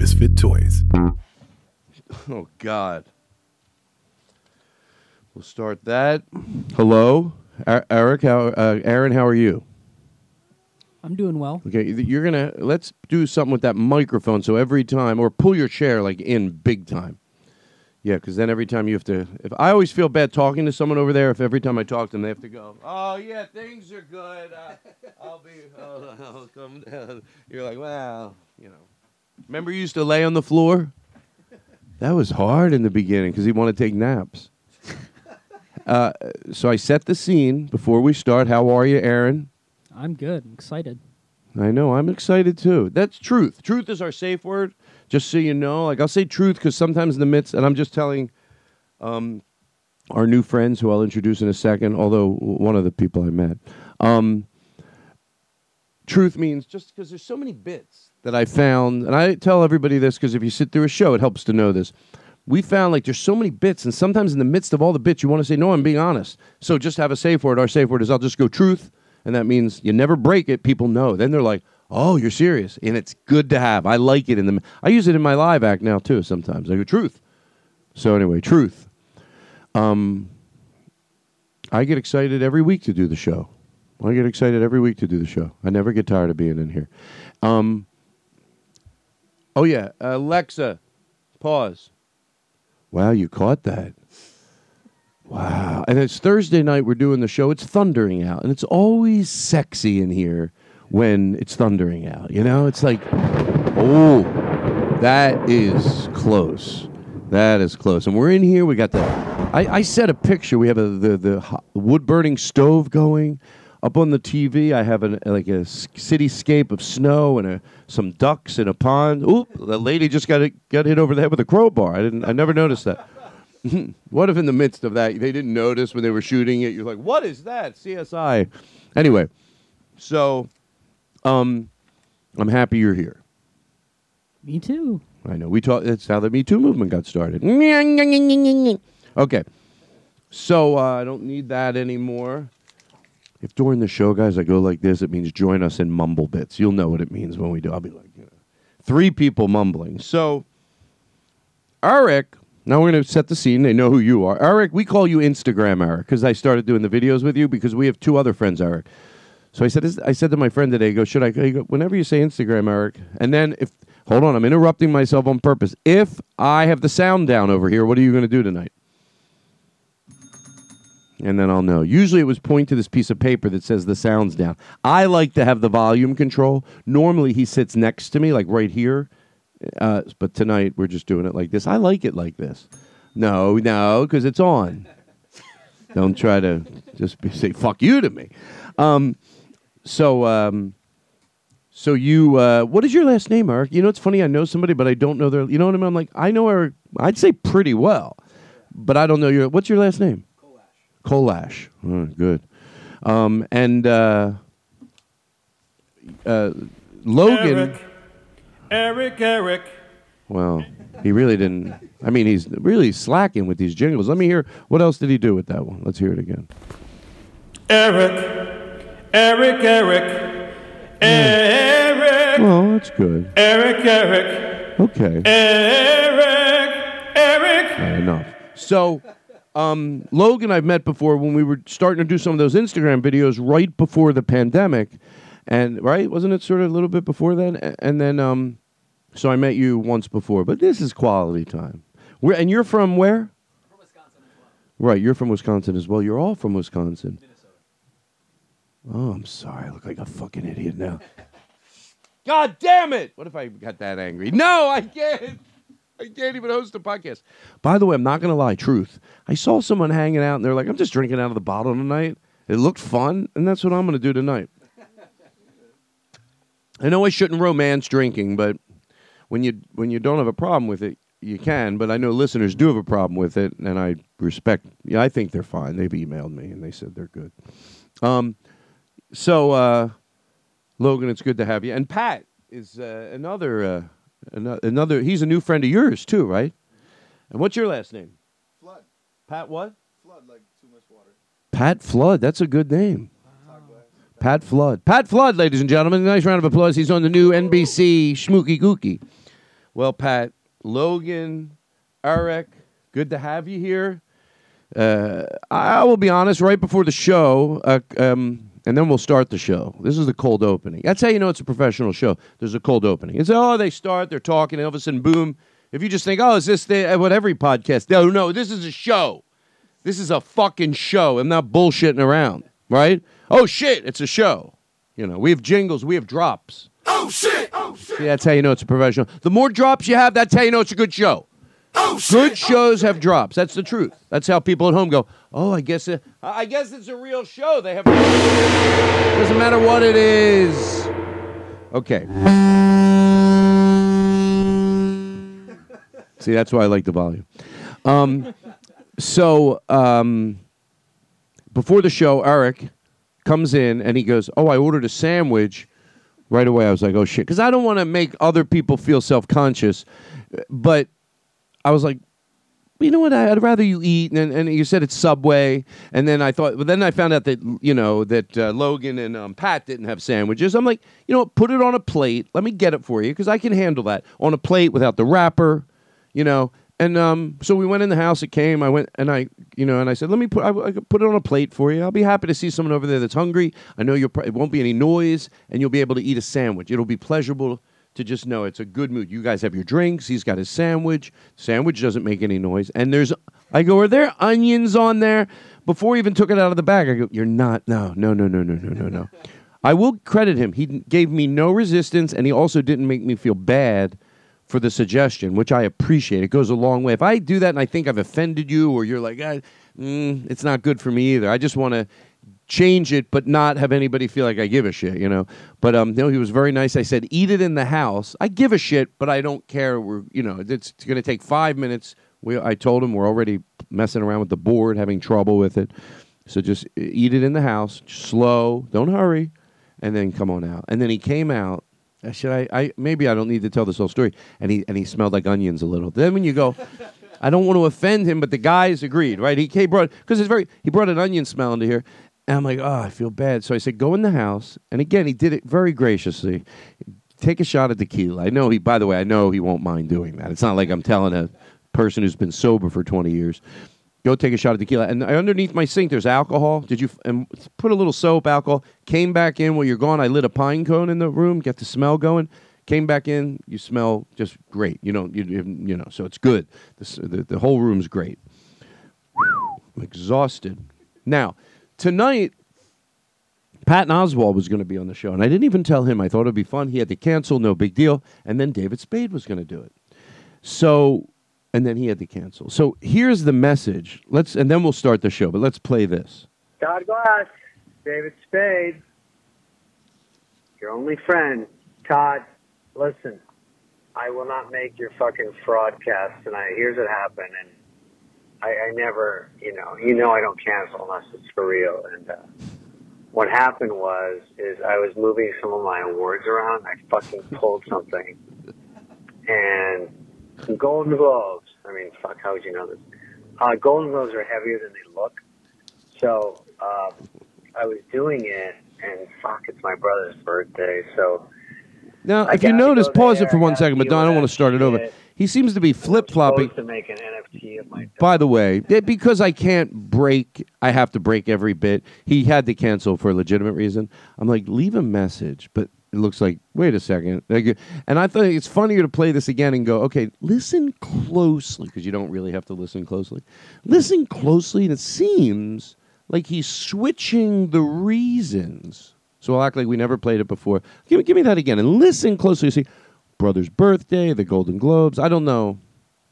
Misfit Toys. Oh God. We'll start that. Hello, Er- Eric. How, uh, Aaron? How are you? I'm doing well. Okay, you're gonna let's do something with that microphone. So every time, or pull your chair like in big time. Yeah, because then every time you have to. If I always feel bad talking to someone over there, if every time I talk to them they have to go, oh yeah, things are good. Uh, I'll be. Oh, I'll come down. You're like, well, you know. Remember, you used to lay on the floor. That was hard in the beginning because he wanted to take naps. Uh, so I set the scene before we start. How are you, Aaron? I'm good. I'm excited. I know. I'm excited too. That's truth. Truth is our safe word. Just so you know, like I'll say truth because sometimes in the midst, and I'm just telling um, our new friends who I'll introduce in a second. Although one of the people I met, um, truth means just because there's so many bits that I found, and I tell everybody this because if you sit through a show, it helps to know this. We found like there's so many bits, and sometimes in the midst of all the bits, you want to say, "No, I'm being honest." So just have a safe word. Our safe word is, "I'll just go truth," and that means you never break it. People know. Then they're like, "Oh, you're serious," and it's good to have. I like it in the. I use it in my live act now too. Sometimes I go truth. So anyway, truth. Um, I get excited every week to do the show. I get excited every week to do the show. I never get tired of being in here. Um, oh yeah, Alexa, pause. Wow, you caught that. Wow. And it's Thursday night. We're doing the show. It's thundering out, and it's always sexy in here when it's thundering out. You know, it's like, oh, that is close. That is close. And we're in here. We got the. I, I set a picture. We have a, the the wood burning stove going. Up on the TV, I have an, like a cityscape of snow and a, some ducks in a pond. Oop! The lady just got got hit over the head with a crowbar. I didn't. I never noticed that. what if in the midst of that they didn't notice when they were shooting it? You're like, what is that? CSI. Anyway, so um, I'm happy you're here. Me too. I know. We talked. That's how the Me Too movement got started. Okay. So uh, I don't need that anymore. If during the show, guys, I go like this, it means join us in mumble bits. You'll know what it means when we do. I'll be like, you know, three people mumbling. So, Eric, now we're going to set the scene. They know who you are. Eric, we call you Instagram Eric because I started doing the videos with you because we have two other friends, Eric. So I said, is- I said to my friend today, go, should I, he go, whenever you say Instagram, Eric, and then if, hold on, I'm interrupting myself on purpose. If I have the sound down over here, what are you going to do tonight? And then I'll know. Usually it was point to this piece of paper that says the sound's down. I like to have the volume control. Normally he sits next to me, like right here. Uh, but tonight we're just doing it like this. I like it like this. No, no, because it's on. Don't try to just be, say "fuck you" to me. Um, so, um, so you, uh, what is your last name, Eric? You know, it's funny. I know somebody, but I don't know their. You know what I mean? I'm like, I know Eric. I'd say pretty well, but I don't know your. What's your last name? Kolash. Oh, good. Um, and uh, uh, Logan. Eric, Eric, Eric. Well, he really didn't. I mean, he's really slacking with these jingles. Let me hear. What else did he do with that one? Let's hear it again. Eric, Eric, Eric, Eric, Well, that's good. Eric, Eric, Okay. Eric, Eric. All right, enough. So, um, Logan, I've met before when we were starting to do some of those Instagram videos right before the pandemic, and right, wasn't it sort of a little bit before then? And then, um, so I met you once before, but this is quality time. Where and you're from where? From Wisconsin as well. Right, you're from Wisconsin as well. You're all from Wisconsin. Oh, I'm sorry. I look like a fucking idiot now. God damn it! What if I got that angry? No, I can't. I can't even host a podcast. By the way, I'm not going to lie. Truth. I saw someone hanging out and they're like, I'm just drinking out of the bottle tonight. It looked fun, and that's what I'm going to do tonight. I know I shouldn't romance drinking, but when you when you don't have a problem with it, you can. But I know listeners do have a problem with it, and I respect. Yeah, I think they're fine. They've emailed me and they said they're good. Um, so uh, Logan, it's good to have you. And Pat is uh, another uh, another. He's a new friend of yours too, right? And what's your last name? Pat what? Flood like too much water. Pat Flood. That's a good name. Pat Flood. Pat Flood, ladies and gentlemen. Nice round of applause. He's on the new NBC Schmooky Gookie. Well, Pat, Logan, Eric, good to have you here. Uh, I will be honest, right before the show, uh, um, and then we'll start the show. This is the cold opening. That's how you know it's a professional show. There's a cold opening. It's, oh, they start, they're talking, and all of a sudden, boom. If you just think, oh, is this the, uh, what every podcast? No, no, this is a show. This is a fucking show. I'm not bullshitting around, right? Oh shit, it's a show. You know, we have jingles, we have drops. Oh shit! Oh shit! See, that's how you know it's a professional. The more drops you have, that's how you know it's a good show. Oh shit! Good oh, shows have drops. That's the truth. That's how people at home go. Oh, I guess it, I guess it's a real show. They have. Doesn't matter what it is. Okay. See, that's why I like the volume. Um, so um, before the show, Eric comes in and he goes, "Oh, I ordered a sandwich." Right away, I was like, "Oh shit," because I don't want to make other people feel self conscious, but I was like, you know what? I'd rather you eat. And, and you said it's Subway. And then I thought, but then I found out that, you know, that uh, Logan and um, Pat didn't have sandwiches. I'm like, you know what? Put it on a plate. Let me get it for you because I can handle that on a plate without the wrapper, you know. And um, so we went in the house. It came. I went and I, you know, and I said, let me put, I, I could put it on a plate for you. I'll be happy to see someone over there that's hungry. I know you'll, it won't be any noise and you'll be able to eat a sandwich. It'll be pleasurable to just know it's a good mood. You guys have your drinks. He's got his sandwich. Sandwich doesn't make any noise. And there's, I go, are there onions on there? Before he even took it out of the bag, I go, you're not. No, no, no, no, no, no, no, no. I will credit him. He gave me no resistance, and he also didn't make me feel bad for the suggestion, which I appreciate. It goes a long way. If I do that and I think I've offended you, or you're like, ah, mm, it's not good for me either. I just want to change it, but not have anybody feel like I give a shit, you know. But um, no, he was very nice. I said, eat it in the house. I give a shit, but I don't care. We're, you know, it's going to take five minutes. We, I told him we're already messing around with the board, having trouble with it. So just uh, eat it in the house, slow, don't hurry, and then come on out. And then he came out. Uh, I said, I, I maybe I don't need to tell this whole story. And he and he smelled like onions a little. Then when you go, I don't want to offend him, but the guys agreed, right? He came brought because it's very he brought an onion smell into here. And I'm like, oh, I feel bad. So I said, go in the house. And again, he did it very graciously. Take a shot of tequila. I know he, by the way, I know he won't mind doing that. It's not like I'm telling a person who's been sober for 20 years, go take a shot of tequila. And underneath my sink, there's alcohol. Did you f- and put a little soap, alcohol? Came back in while you're gone. I lit a pine cone in the room, get the smell going. Came back in, you smell just great. You don't, you, you know, so it's good. This, the, the whole room's great. I'm exhausted. Now, tonight, Patton Oswalt was going to be on the show, and I didn't even tell him. I thought it'd be fun. He had to cancel, no big deal. And then David Spade was going to do it. So, and then he had to cancel. So here's the message. Let's, and then we'll start the show. But let's play this. God bless. David Spade. Your only friend. Todd, listen. I will not make your fucking fraudcast tonight. Here's what happened, and I, I never, you know, you know I don't cancel unless it's for real. And uh, what happened was, is I was moving some of my awards around. I fucking pulled something, Golden Globes. I mean, fuck, how would you know this? Uh, Golden Globes are heavier than they look. So uh, I was doing it, and fuck, it's my brother's birthday. So Now, I if you gotta notice, go pause there, it for one gotta second, but deal Don, I don't want to start it over. shit. He seems to be flip flopping. supposed to make an NFT of my. By the way, because I can't break, I have to break every bit. He had to cancel for a legitimate reason. I'm like, leave a message, but it looks like, wait a second. Like, And I thought it's funnier to play this again and go, okay, listen closely, because you don't really have to listen closely. Listen closely, and it seems like he's switching the reasons. So I'll act like we never played it before. Give me, give me that again, and listen closely. See, brother's birthday, the Golden Globes. I don't know.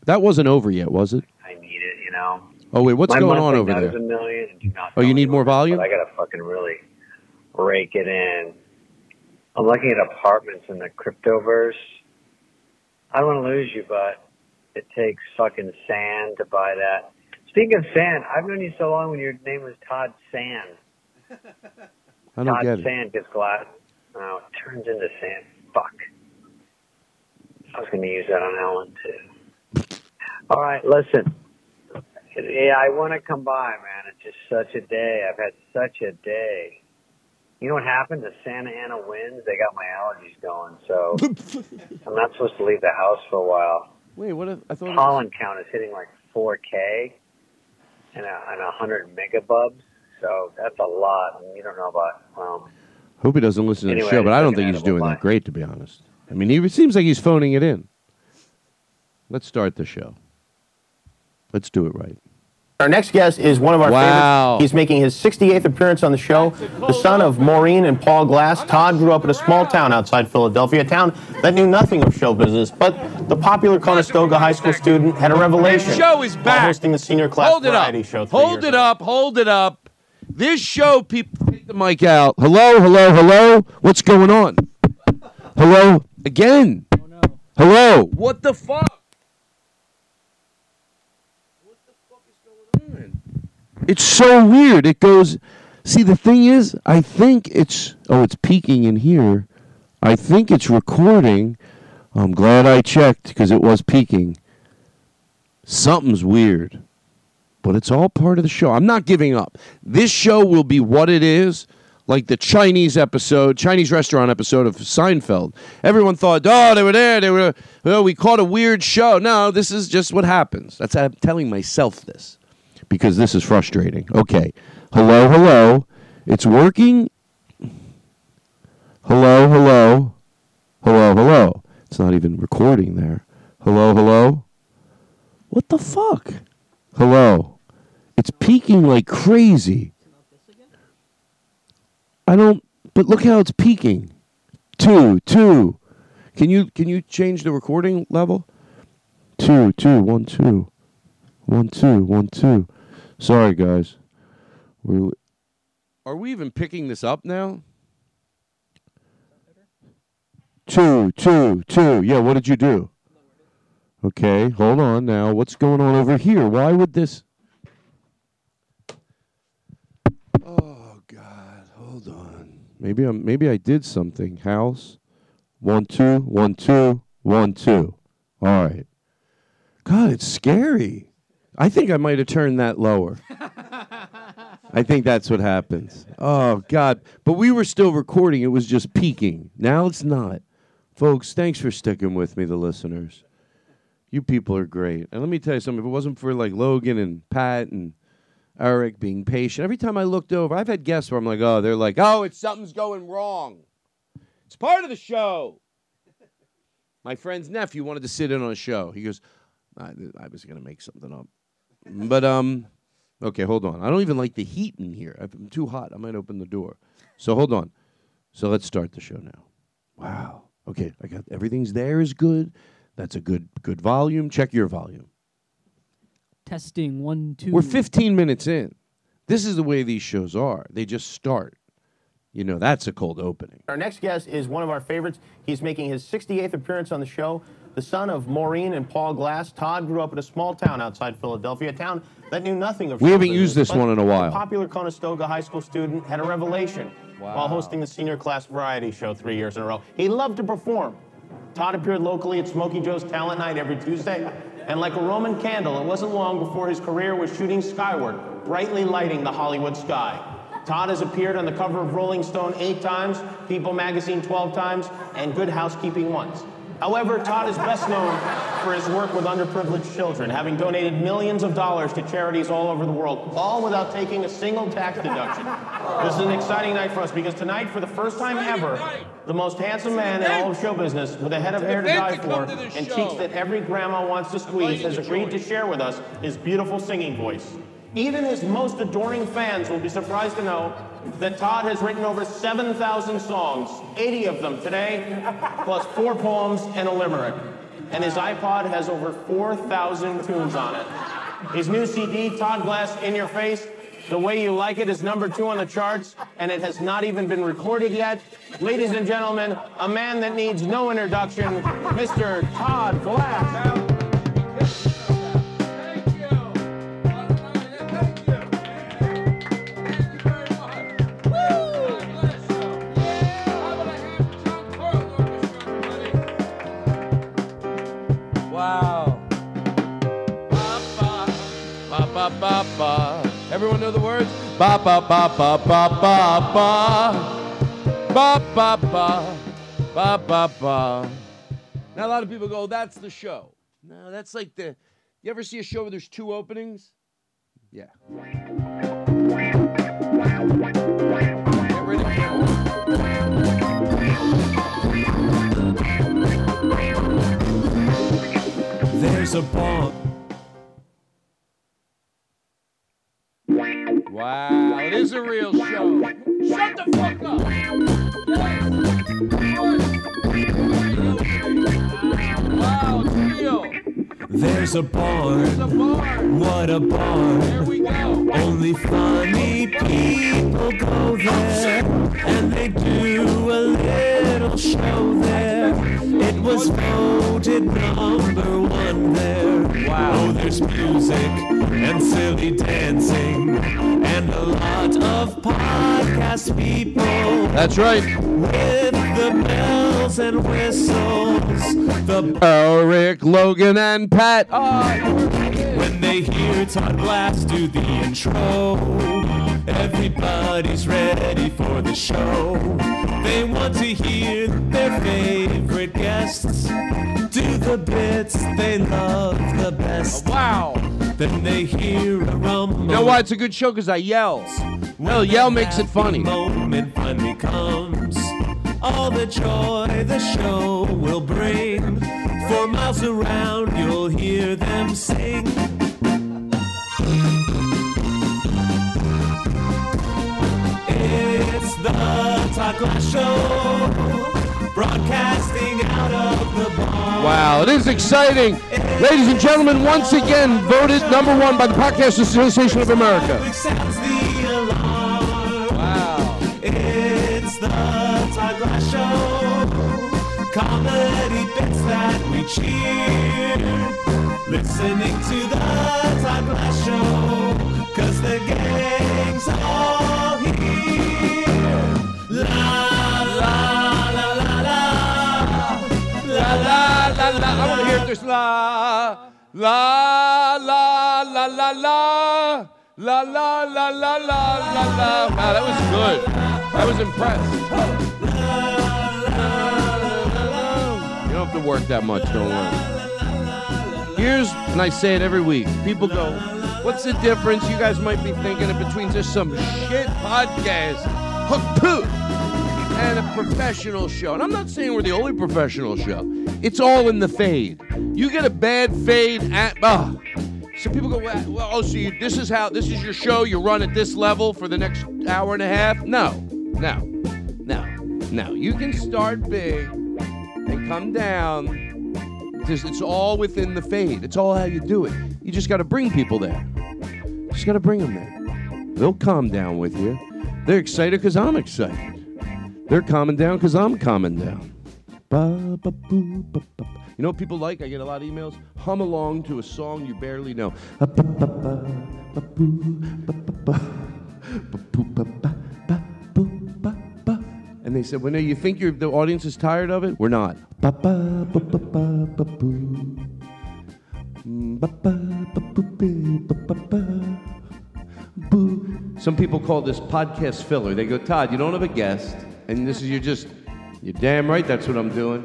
That wasn't over yet, was it? I need it, you know. Oh wait, what's My going on over there a million. and not Oh, you need more volume? I gotta fucking really rake it in. I'm looking at apartments in the cryptoverse. I don't want to lose you, but it takes fucking sand to buy that. Speaking of sand, I've known you so long when your name was Todd Sand. I don't Todd get it. Sand gets glass. Now it turns into sand. Fuck. I was going to use that on Ellen too. All right, listen. Yeah, I want to come by, man. It's just such a day. I've had such a day. You know what happened? The Santa Ana winds, they got my allergies going, so I'm not supposed to leave the house for a while. Wait, what? If, I thought. it was- Pollen count is hitting like 4K and a, and 100 megabubs, so that's a lot. And you don't know about, um, Hope he doesn't listen to Anyway, the show, but I don't think he's doing bye. that great, to be honest. I mean, he it seems like he's phoning it in. Let's start the show. Let's do it right. Our next guest is one of our Wow. favorites. He's making his 68th appearance on the show. The son of Maureen and Paul Glass, Todd grew up in a small town outside Philadelphia, a town that knew nothing of show business. But the popular Conestoga High School student had a revelation. The show is while back. hosting the senior class Hold it up. show. three Hold years it up. Hold it up. This show, people, take the mic out. Hello, hello, hello. What's going on? Hello again. Oh, hello. What the fuck? It's so weird. It goes. See, the thing is, I think it's. Oh, it's peaking in here. I think it's recording. I'm glad I checked because it was peaking. Something's weird, but it's all part of the show. I'm not giving up. This show will be what it is, like the Chinese episode, Chinese restaurant episode of Seinfeld. Everyone thought, oh, they were there. They were. Oh, we caught a weird show. No, this is just what happens. That's I'm telling myself this because this is frustrating. Okay. Hello, hello. It's working. Hello, hello. Hello, hello. It's not even recording there. Hello, hello. What the fuck? Hello. It's peaking like crazy. I don't but look how it's peaking. Two, two. Can you can you change the recording level? Two, two, one, two. One, two, one, two. Sorry guys. We're Are we even picking this up now? Two, two, two. Yeah, what did you do? Okay, hold on now. What's going on over here? Why would this? Oh God, hold on. Maybe I'm. Maybe I did something. House, one two, one two, one two. All right. God, it's scary. I think I might have turned that lower. I think that's what happens. Oh God! But we were still recording. It was just peaking. Now it's not. Folks, thanks for sticking with me, the listeners. You people are great. And let me tell you something. If it wasn't for like Logan and Pat and Eric being patient, every time I looked over, I've had guests where I'm like, oh, they're like, oh, it's something's going wrong. It's part of the show. My friend's nephew wanted to sit in on a show. He goes, I, I was going to make something up. But, um, okay, hold on. I don't even like the heat in here. I'm too hot. I might open the door. So hold on. So let's start the show now. Wow. Okay, I got everything's there is good. That's a good good volume. Check your volume. Testing one, two. We're 15 minutes in. This is the way these shows are. They just start. You know, that's a cold opening. Our next guest is one of our favorites. He's making his 68th appearance on the show. The son of Maureen and Paul Glass, Todd grew up in a small town outside Philadelphia, a town that knew nothing of We haven't used this one in a while. popular Conestoga High School student had a revelation while hosting the senior class variety show three years in a row. He loved to perform, Todd appeared locally at Smokey Joe's Talent Night every Tuesday, and like a Roman candle, it wasn't long before his career was shooting skyward, brightly lighting the Hollywood sky. Todd has appeared on the cover of Rolling Stone eight times, People magazine 12 times, and Good Housekeeping once. However, Todd is best known for his work with underprivileged children, having donated millions of dollars to charities all over the world, all without taking a single tax deduction. This is an exciting night for us because tonight, for the first time ever, the most handsome man in all of show business, with a head of hair to die for and cheeks that every grandma wants to squeeze, has agreed to share with us his beautiful singing voice. Even his most adoring fans will be surprised to know that Todd has written over 7,000 songs, 80 of them today, plus four poems and a limerick. And his iPod has over 4,000 tunes on it. His new CD, Todd Glass In Your Face, The Way You Like It, is number two on the charts, and it has not even been recorded yet. Ladies and gentlemen, a man that needs no introduction, Mr. Todd Glass. Everyone know the words? Ba ba ba ba ba ba ba. Ba ba ba ba ba ba. Now a lot of people go, oh, "That's the show." No, that's like the. You ever see a show where there's two openings? Yeah. There's a bomb. Wow, it is a real show. Shut the fuck up. Wow, it's real. There's a barn. What a barn. There we go. Only funny people go there. And they do a little show there. It was voted number one there. Wow. Oh, there's music and silly dancing. And a lot of podcast people. That's right. With the bells and whistles. The Eric, Logan, and Pat. Are. When they hear Todd Glass do the intro, everybody's ready for the show. They want to hear their favorite guests do the bits they love the best. Wow. Then they hear a rumble. You know why it's a good show? Because I yell. Well, yell makes it funny. moment finally comes. All the joy the show will bring. For miles around, you'll hear them sing. It's the Glass Show, broadcasting out of the bar. Wow, it is exciting. Ladies and gentlemen, once again, voted number one by the Podcast Association of America. Sounds the alarm. Wow. It's the Todd Glass Show. Comedy bits that we cheer. Listening to the Todd Glass Show. Cause the gang's all there's la la la la la la. La la la la la la la. Wow, that was good. I was impressed. You don't have to work that much, don't worry. Here's, and I say it every week. People go, "What's the difference?" You guys might be thinking it between just some shit podcast, hook poo, and a professional show. And I'm not saying we're the only professional show. It's all in the fade. You get a bad fade at ah. So people go, well, oh, so you, this is how this is your show. You run at this level for the next hour and a half? No, no, no, no. You can start big and come down. Just, it's all within the fade. It's all how you do it. You just got to bring people there. Just got to bring them there. They'll calm down with you. They're excited because I'm excited. They're calming down because I'm calming down. You know what people like? I get a lot of emails. Hum along to a song you barely know. And they said, well, no, you think the audience is tired of it? We're not. Mm. Some people call this podcast filler. They go, Todd, you don't have a guest, and this is you're just you're damn right. That's what I'm doing.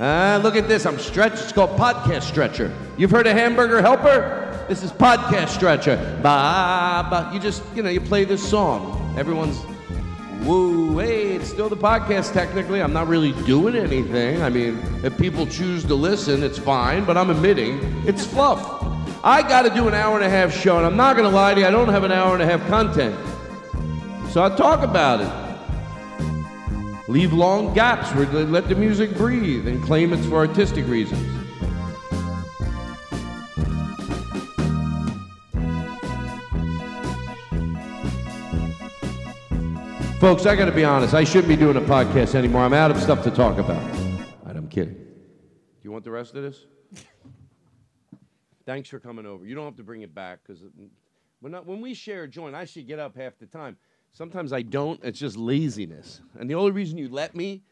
Ah, look at this. I'm stretched. It's called podcast stretcher. You've heard of hamburger helper? This is podcast stretcher. Ba ba. You just you know you play this song. Everyone's woo. Hey, it's still the podcast. Technically, I'm not really doing anything. I mean, if people choose to listen, it's fine. But I'm admitting it's fluff. I got to do an hour and a half show, and I'm not going to lie to you. I don't have an hour and a half content. So I talk about it. Leave long gaps where they let the music breathe and claim it's for artistic reasons. Folks, I got to be honest. I shouldn't be doing a podcast anymore. I'm out of stuff to talk about. I'm kidding. Do you want the rest of this? Thanks for coming over. You don't have to bring it back because mm, when, when we share a joint, I should get up half the time. Sometimes I don't. It's just laziness. And the only reason you let me,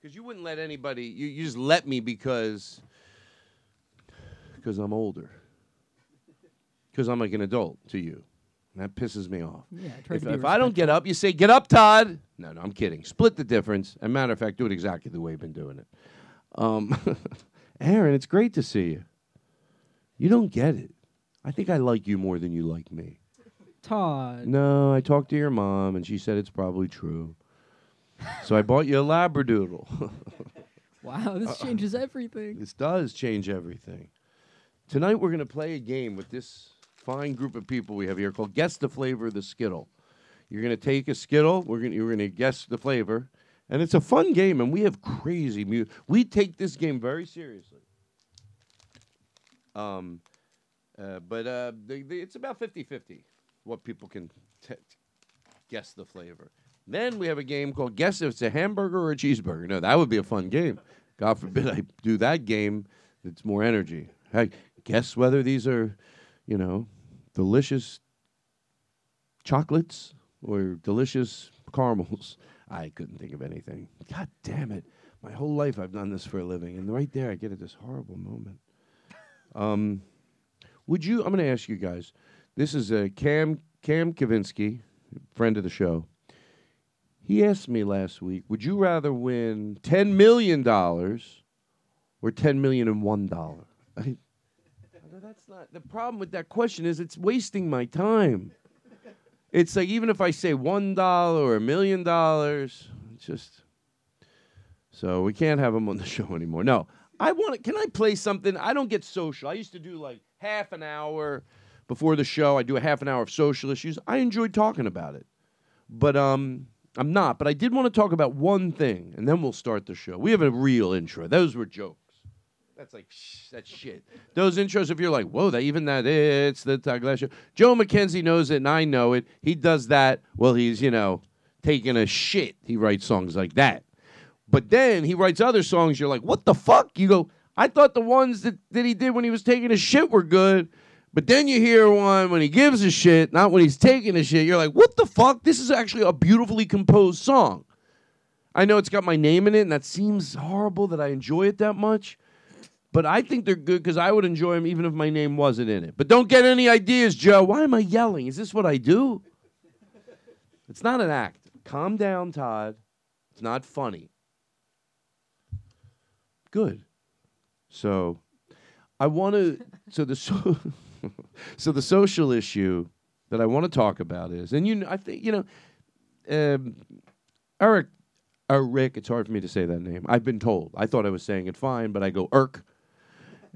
because you wouldn't let anybody, you, you just let me because because I'm older. Because I'm like an adult to you. And that pisses me off. Yeah, I if if I don't get up, you say, get up, Todd. No, no, I'm kidding. Split the difference. And matter of fact, do it exactly the way you've been doing it. Um, Aaron, it's great to see you. You don't get it. I think I like you more than you like me. Todd. No, I talked to your mom, and she said it's probably true. So I bought you a Labradoodle. Wow, this changes everything. this does change everything. Tonight we're going to play a game with this fine group of people we have here called Guess the Flavor of the Skittle. You're going to take a Skittle, we're going you're going to guess the flavor, and it's a fun game and we have crazy music. We take this game very seriously. Um uh, but uh, they, they, it's about 50-50 what people can t- guess the flavor. Then we have a game called Guess If It's a Hamburger or a Cheeseburger. No, that would be a fun game. God forbid I do that game. It's more energy. Hey, guess whether these are, you know, delicious chocolates or delicious caramels. I couldn't think of anything. God damn it. My whole life I've done this for a living. And right there I get at this horrible moment. Um, would you? I'm going to ask you guys. This is a Cam Cam Kavinsky, friend of the show. He asked me last week, "Would you rather win ten million dollars or ten million and one dollar?" That's not the problem with that question. Is it's wasting my time. It's like even if I say one dollar or a million dollars, it's just so we can't have him on the show anymore. No, I want to. Can I play something? I don't get social. I used to do like half an hour before the show. I do a half an hour of social issues. I enjoyed talking about it, but um, I'm not. But I did want to talk about one thing, and then we'll start the show. We have a real intro. Those were jokes. That's like that's shit. Those intros, if you're like, whoa, that even that it's the Glass show. Joe McKenzie knows it, and I know it. He does that. Well, he's you know taking a shit. He writes songs like that. But then he writes other songs. You're like, what the fuck? You go, I thought the ones that, that he did when he was taking a shit were good. But then you hear one when he gives a shit, not when he's taking a shit. You're like, what the fuck? This is actually a beautifully composed song. I know it's got my name in it, and that seems horrible that I enjoy it that much. But I think they're good because I would enjoy them even if my name wasn't in it. But don't get any ideas, Joe. Why am I yelling? Is this what I do? It's not an act. Calm down, Todd. It's not funny. Good. So, I want to. So the so, the social issue that I want to talk about is, and you, know, I think you know, um, Eric, Eric. It's hard for me to say that name. I've been told. I thought I was saying it fine, but I go Irk.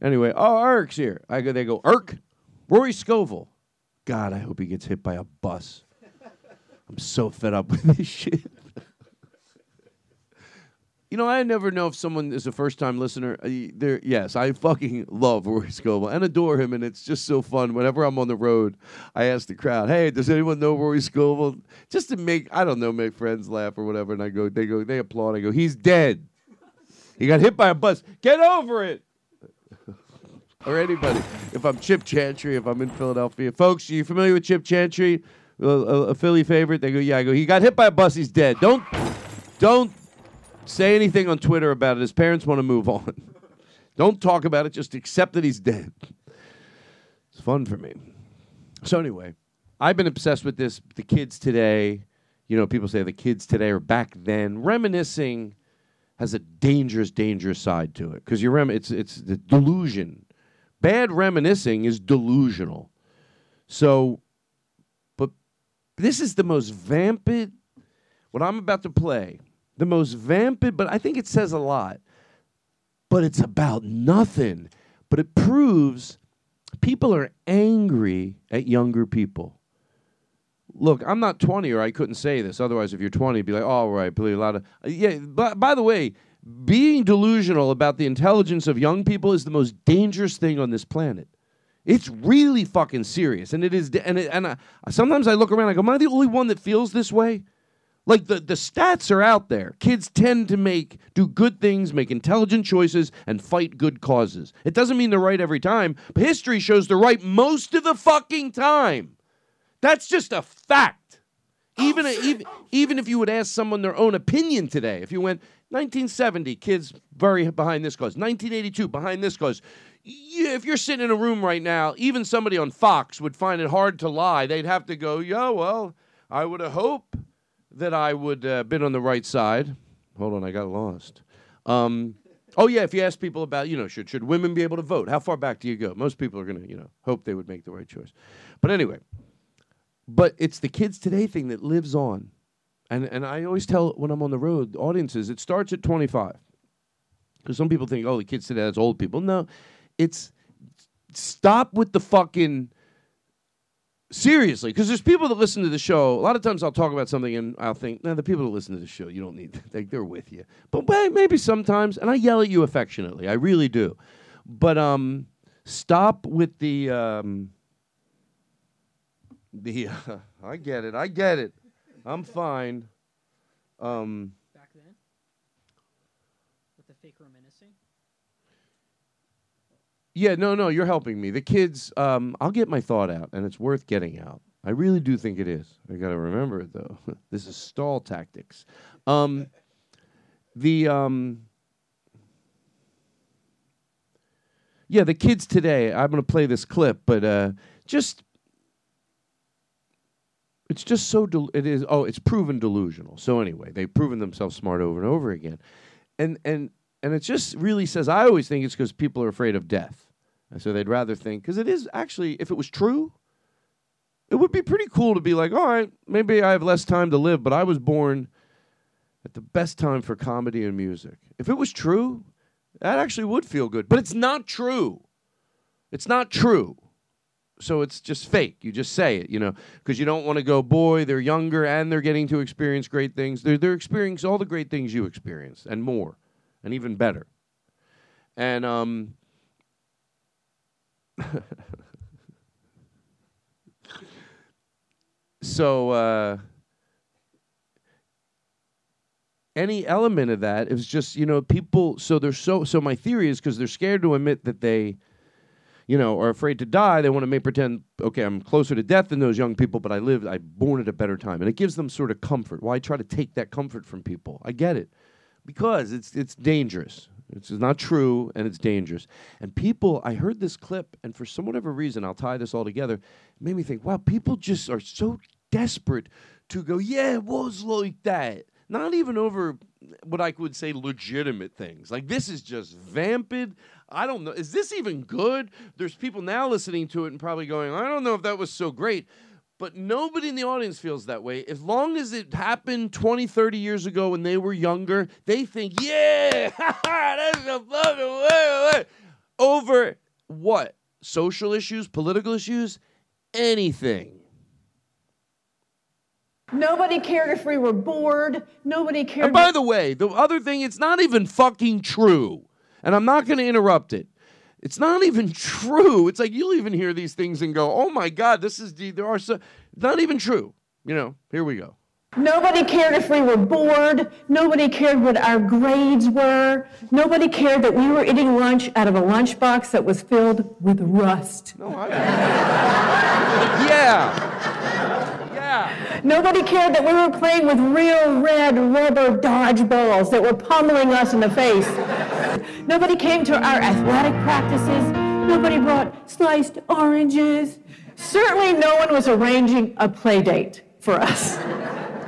Anyway, oh, Eric's here. I go. They go Irk. Rory Scovel. God, I hope he gets hit by a bus. I'm so fed up with this shit. You know, I never know if someone is a first time listener. Uh, There, yes, I fucking love Rory Scovel and adore him, and it's just so fun. Whenever I'm on the road, I ask the crowd, "Hey, does anyone know Rory Scovel?" Just to make, I don't know, make friends laugh or whatever. And I go, they go, they applaud. I go, "He's dead. He got hit by a bus. Get over it." or anybody. If I'm Chip Chantry, if I'm in Philadelphia, folks, are you familiar with Chip Chantry, a, a, a Philly favorite? They go, "Yeah." I go, "He got hit by a bus. He's dead. Don't, don't." Say anything on Twitter about it. His parents want to move on. Don't talk about it. Just accept that he's dead. It's fun for me. So anyway, I've been obsessed with this. The kids today, you know, people say the kids today or back then. Reminiscing has a dangerous, dangerous side to it because you're rem- it's it's the delusion. Bad reminiscing is delusional. So, but this is the most vamped. What I'm about to play, the most vamped, but I think it says a lot. But it's about nothing. But it proves people are angry at younger people. Look, I'm not 20 or I couldn't say this. Otherwise, if you're 20, you'd be like, oh, right, believe a lot of. Uh, yeah, but by the way, being delusional about the intelligence of young people is the most dangerous thing on this planet. It's really fucking serious, and it is. And it, and I, sometimes I look around, I go, "Am I the only one that feels this way?" Like the the stats are out there. Kids tend to make do good things, make intelligent choices, and fight good causes. It doesn't mean they're right every time, but history shows they're right most of the fucking time. That's just a fact. Even even even if you would ask someone their own opinion today, if you went 1970, kids very behind this cause. 1982, behind this cause. Yeah, if you're sitting in a room right now, even somebody on Fox would find it hard to lie. They'd have to go, "Yeah, well, I would have hoped that I would uh, been on the right side." Hold on, I got lost. Um, oh yeah, if you ask people about, you know, should should women be able to vote? How far back do you go? Most people are to, you know, hope they would make the right choice. But anyway, but it's the kids today thing that lives on. And and I always tell when I'm on the road, audiences, it starts at 25. Because some people think, oh, the kids today, that's old people. No, it's stop with the fucking seriously. Because there's people that listen to the show. A lot of times I'll talk about something and I'll think, no, the people that listen to the show, you don't need, they, they're with you. But maybe sometimes, and I yell at you affectionately, I really do. But um, stop with the um, the. Uh, I get it. I get it. I'm fine. Um, Back then? With the fake reminiscing? Yeah, no, no, you're helping me. The kids, um, I'll get my thought out, and it's worth getting out. I really do think it is. I got to remember it though. this is stall tactics. Um, the um, yeah, the kids today. I'm going to play this clip, but uh, just it's just so del- it is oh it's proven delusional so anyway they've proven themselves smart over and over again and and and it just really says i always think it's because people are afraid of death. And so they'd rather think because it is actually if it was true it would be pretty cool to be like all right maybe i have less time to live but i was born at the best time for comedy and music. If it was true that actually would feel good but it's not true. It's not true. So it's just fake. You just say it, you know, because you don't want to go, boy, they're younger and they're getting to experience great things. They're, they're experiencing all the great things you experience and more and even better. And, um, so, uh, any element of that is just, you know, people, so they're so, so my theory is because they're scared to admit that they, you know, are afraid to die. They want to make pretend, okay, I'm closer to death than those young people, but I lived, I'm born at a better time, and it gives them sort of comfort. Why try to take that comfort from people? I get it, because it's it's dangerous. It's not true, and it's dangerous. And people, I heard this clip, and for some whatever reason, I'll tie this all together. Made me think, wow, people just are so desperate to go, yeah, it was like that. Not even over what I would say legitimate things. Like this is just vamped. I don't know. Is this even good? There's people now listening to it and probably going, I don't know if that was so great. But nobody in the audience feels that way. As long as it happened 20, 30 years ago when they were younger, they think, yeah, that's a fucking way, way. Over what? Social issues, political issues, anything. Nobody cared if we were bored. Nobody cared. And by the way, the other thing, it's not even fucking true. And I'm not going to interrupt it. It's not even true. It's like you'll even hear these things and go, "Oh my God, this is the, there are so." Not even true. You know. Here we go. Nobody cared if we were bored. Nobody cared what our grades were. Nobody cared that we were eating lunch out of a lunchbox that was filled with rust. No, I. yeah. Yeah. Nobody cared that we were playing with real red rubber dodgeballs that were pummeling us in the face. Nobody came to our athletic practices. Nobody brought sliced oranges. Certainly, no one was arranging a play date for us.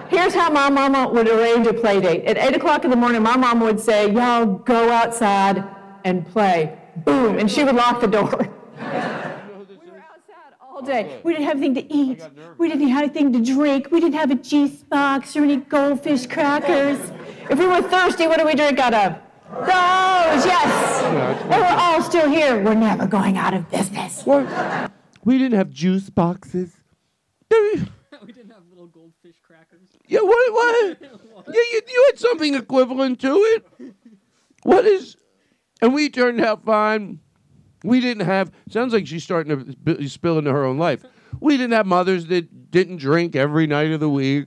Here's how my mama would arrange a play date. At 8 o'clock in the morning, my mama would say, Y'all go outside and play. Boom. And she would lock the door. We were outside all day. We didn't have anything to eat. We didn't have anything to drink. We didn't have a juice box or any goldfish crackers. If we were thirsty, what do we drink out of? Those, yes. And we're all still here. We're never going out of business. What? We didn't have juice boxes. we didn't have little goldfish crackers. Yeah, what? What? yeah, you, you had something equivalent to it. What is? And we turned out fine. We didn't have. Sounds like she's starting to sp- spill into her own life. We didn't have mothers that didn't drink every night of the week.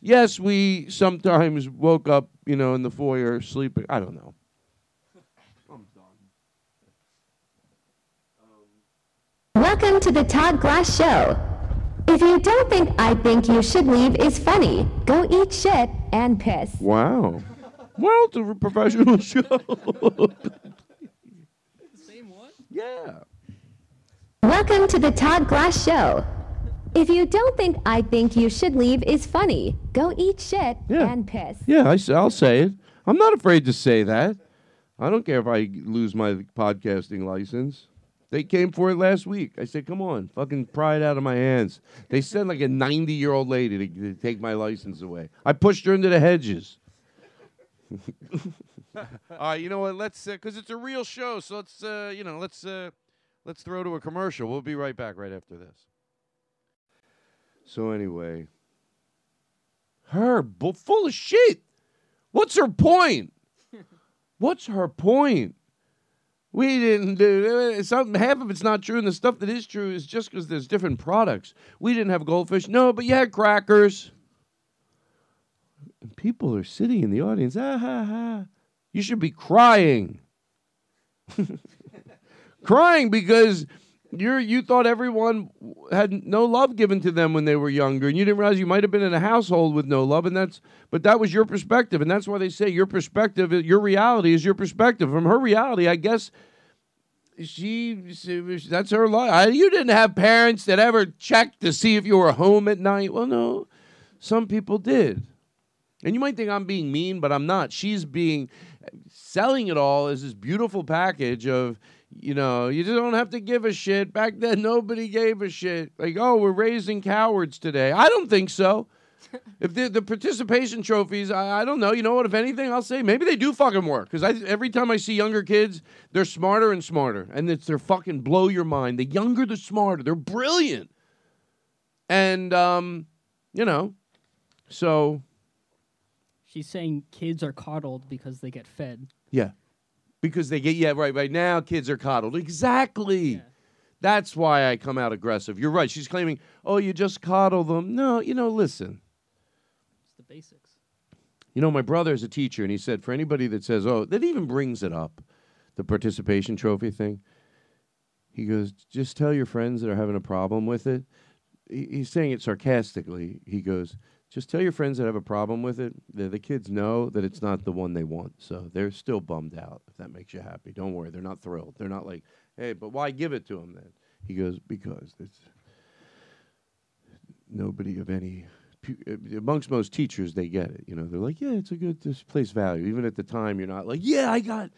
Yes, we sometimes woke up, you know, in the foyer sleeping. I don't know. I'm done. Welcome to the Todd Glass Show. If you don't think I Think You Should Leave is funny, go eat shit and piss. Wow. Well, it's a professional show. Same one? Yeah. Welcome to the Todd Glass Show. If you don't think I Think You Should Leave is funny, go eat shit Yeah. and piss. Yeah, I, will say it. I'm not afraid to say that. I don't care if I lose my podcasting license. They came for it last week. I said, come on, fucking pry it out of my hands. They sent like a 90 year old lady to, to take my license away. I pushed her into the hedges. All right, you know what? Let's because it's a real show, so let's uh, you know let's uh, let's throw to a commercial. We'll be right back right after this. So, anyway, her bu- full of shit. What's her point? What's her point? We didn't do something. Half of it's not true, and the stuff that is true is just because there's different products. We didn't have goldfish, no, but you had crackers. And people are sitting in the audience. Ah ha ha! You should be crying, crying because you're you thought everyone had no love given to them when they were younger, and you didn't realize you might have been in a household with no love, and that's but that was your perspective, and that's why they say your perspective, your reality is your perspective. From her reality, I guess she that's her life. You didn't have parents that ever checked to see if you were home at night. Well, no, some people did. And you might think I'm being mean, but I'm not. She's being selling it all as this beautiful package of, you know, you just don't have to give a shit. Back then, nobody gave a shit. Like, oh, we're raising cowards today. I don't think so. if the, the participation trophies, I, I don't know. You know what? If anything, I'll say maybe they do fucking work. Because every time I see younger kids, they're smarter and smarter. And it's they're fucking blow your mind. The younger, the smarter. They're brilliant. And, um, you know, so She's saying kids are coddled because they get fed. Yeah. Because they get yeah, right, right. Now kids are coddled. Exactly. That's why I come out aggressive. You're right. She's claiming, oh, you just coddle them. No, you know, listen. It's the basics. You know, my brother is a teacher, and he said for anybody that says, oh, that even brings it up, the participation trophy thing, he goes, just tell your friends that are having a problem with it. He, he's saying it sarcastically. He goes, just tell your friends that have a problem with it. The, the kids know that it's not the one they want, so they're still bummed out. If that makes you happy, don't worry. They're not thrilled. They're not like, hey, but why give it to them then? He goes, because it's nobody of any uh, amongst most teachers they get it. You know, they're like, yeah, it's a good place value. Even at the time, you're not like, yeah, I got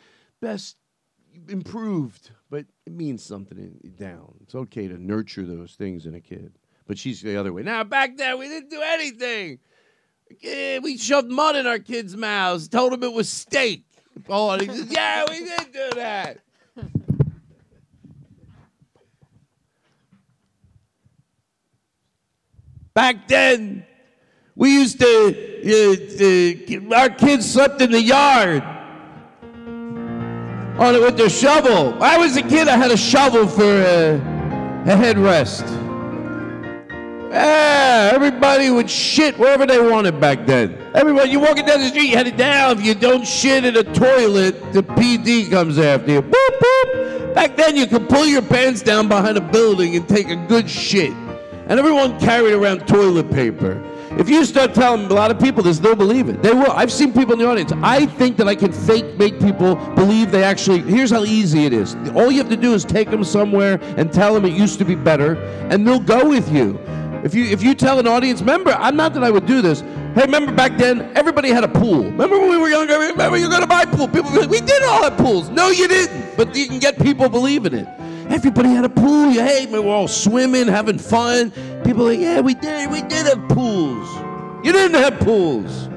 best improved, but it means something in, down. It's okay to nurture those things in a kid. But she's the other way. Now back then we didn't do anything. We shoved mud in our kids' mouths, told them it was steak. Oh, and he says, yeah, we did do that. Back then, we used to, uh, uh, our kids slept in the yard on it with their shovel. I was a kid, I had a shovel for uh, a headrest. Yeah, everybody would shit wherever they wanted back then. Everybody, you walking down the street, you had it down. If you don't shit in a toilet, the PD comes after you. Boop, boop. Back then, you could pull your pants down behind a building and take a good shit. and everyone carried around toilet paper. If you start telling a lot of people this, they'll believe it. They will. I've seen people in the audience. I think that I can fake make people believe they actually. Here's how easy it is. All you have to do is take them somewhere and tell them it used to be better, and they'll go with you. If you if you tell an audience member, I'm not that I would do this. Hey, remember back then, everybody had a pool. Remember when we were younger? Remember you're gonna buy a pool. People like, we did all have pools. No, you didn't. But you can get people believing it. Everybody had a pool. Hey, we were all swimming, having fun. People like, yeah, we did. We did have pools. You didn't have pools.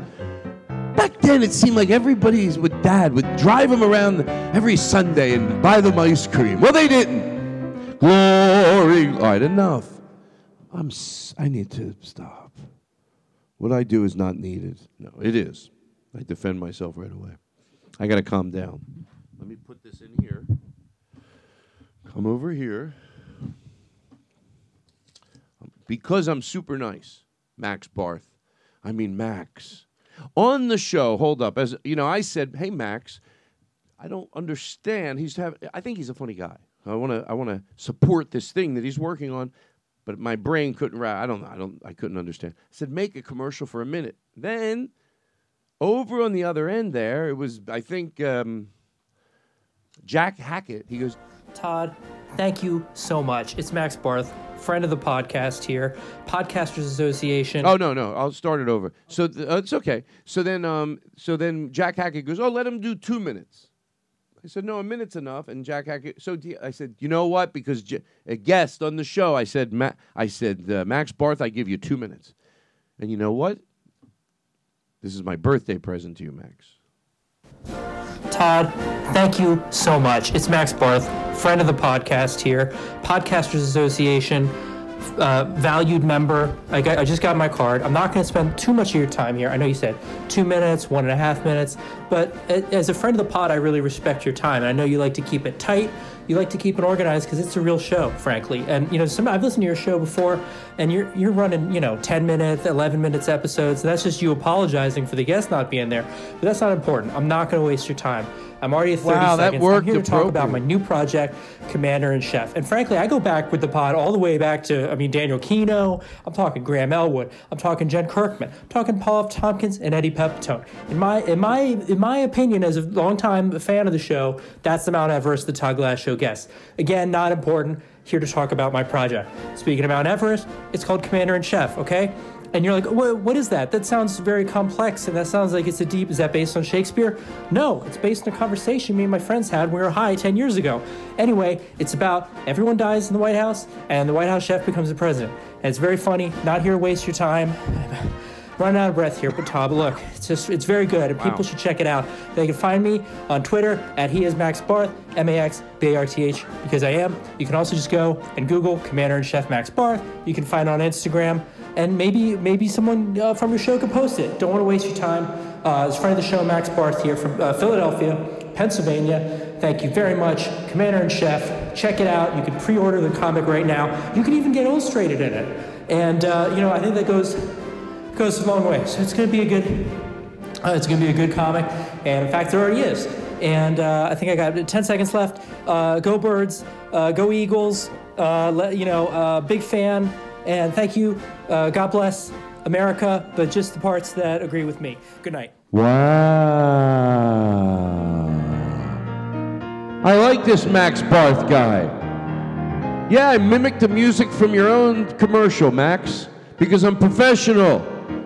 Back then, it seemed like everybody's with dad would drive them around every Sunday and buy them ice cream. Well, they didn't. Glory. All right, enough. I'm. s- I need to stop. What I do is not needed. No, it is. I defend myself right away. I got to calm down. Let me put this in here. Come over here. Um, because I'm super nice, Max Barth. I mean Max. On the show, hold up. As you know, I said, "Hey Max, I don't understand. He's have. I think he's a funny guy. I want to. I want to support this thing that he's working on." But my brain couldn't. Ra- I don't know. I don't. I couldn't understand. I said, "Make a commercial for a minute." Then, over on the other end, there it was. I think um, Jack Hackett. He goes, Todd, thank you so much. It's Max Barth, friend of the podcast here, Podcasters Association. Oh no, no, I'll start it over. So th- uh, it's okay. So then, um, so then Jack Hackett goes, "Oh, let him do two minutes." I said, "No, a minute's enough." And Jack Hackett, so I said, "You know what? Because J- a guest on the show, I said, Ma- I said, uh, Max Barth, I give you two minutes." And you know what? This is my birthday present to you, Max. Todd, thank you so much. It's Max Barth, friend of the podcast here, Podcasters Association, uh, valued member. I, got, I just got my card. I'm not going to spend too much of your time here. I know you said two minutes, one and a half minutes, but as a friend of the pod, I really respect your time. I know you like to keep it tight. You like to keep it organized because it's a real show, frankly. And you know, some, I've listened to your show before, and you're you're running, you know, 10 minutes, 11 minutes episodes. That's just you apologizing for the guest not being there. But that's not important. I'm not going to waste your time. I'm already at 30 Wow, that seconds. worked I'm here to talk about my new project, Commander and Chef. And frankly, I go back with the pod all the way back to, I mean, Daniel Kino. I'm talking Graham Elwood. I'm talking Jen Kirkman. I'm talking Paul F. Tompkins and Eddie Pepitone. In my, in my, in my opinion, as a longtime fan of the show, that's the Mount Everest the Todd Glass Show guest. Again, not important. Here to talk about my project. Speaking of Mount Everest, it's called Commander and Chef. Okay. And you're like, what, what is that? That sounds very complex, and that sounds like it's a deep. Is that based on Shakespeare? No, it's based on a conversation me and my friends had when we were high 10 years ago. Anyway, it's about everyone dies in the White House, and the White House chef becomes the president. And it's very funny. Not here to waste your time. Running out of breath here, but Todd, look, it's just it's very good, and people should check it out. They can find me on Twitter at he is Max Barth, M A X B A R T H, because I am. You can also just go and Google Commander and Chef Max Barth. You can find on Instagram, and maybe maybe someone uh, from your show could post it. Don't want to waste your time. Uh, it's friend of the show, Max Barth here from uh, Philadelphia, Pennsylvania. Thank you very much, Commander and Chef. Check it out. You can pre-order the comic right now. You can even get illustrated in it, and uh, you know I think that goes goes a long way. So it's going to be a good, uh, it's going to be a good comic, and in fact, there already is. And uh, I think I got 10 seconds left. Uh, go Birds, go Eagles. You know, big fan, and thank you. Uh, God bless America, but just the parts that agree with me. Good night. Wow. I like this Max Barth guy. Yeah, I mimicked the music from your own commercial, Max, because I'm professional.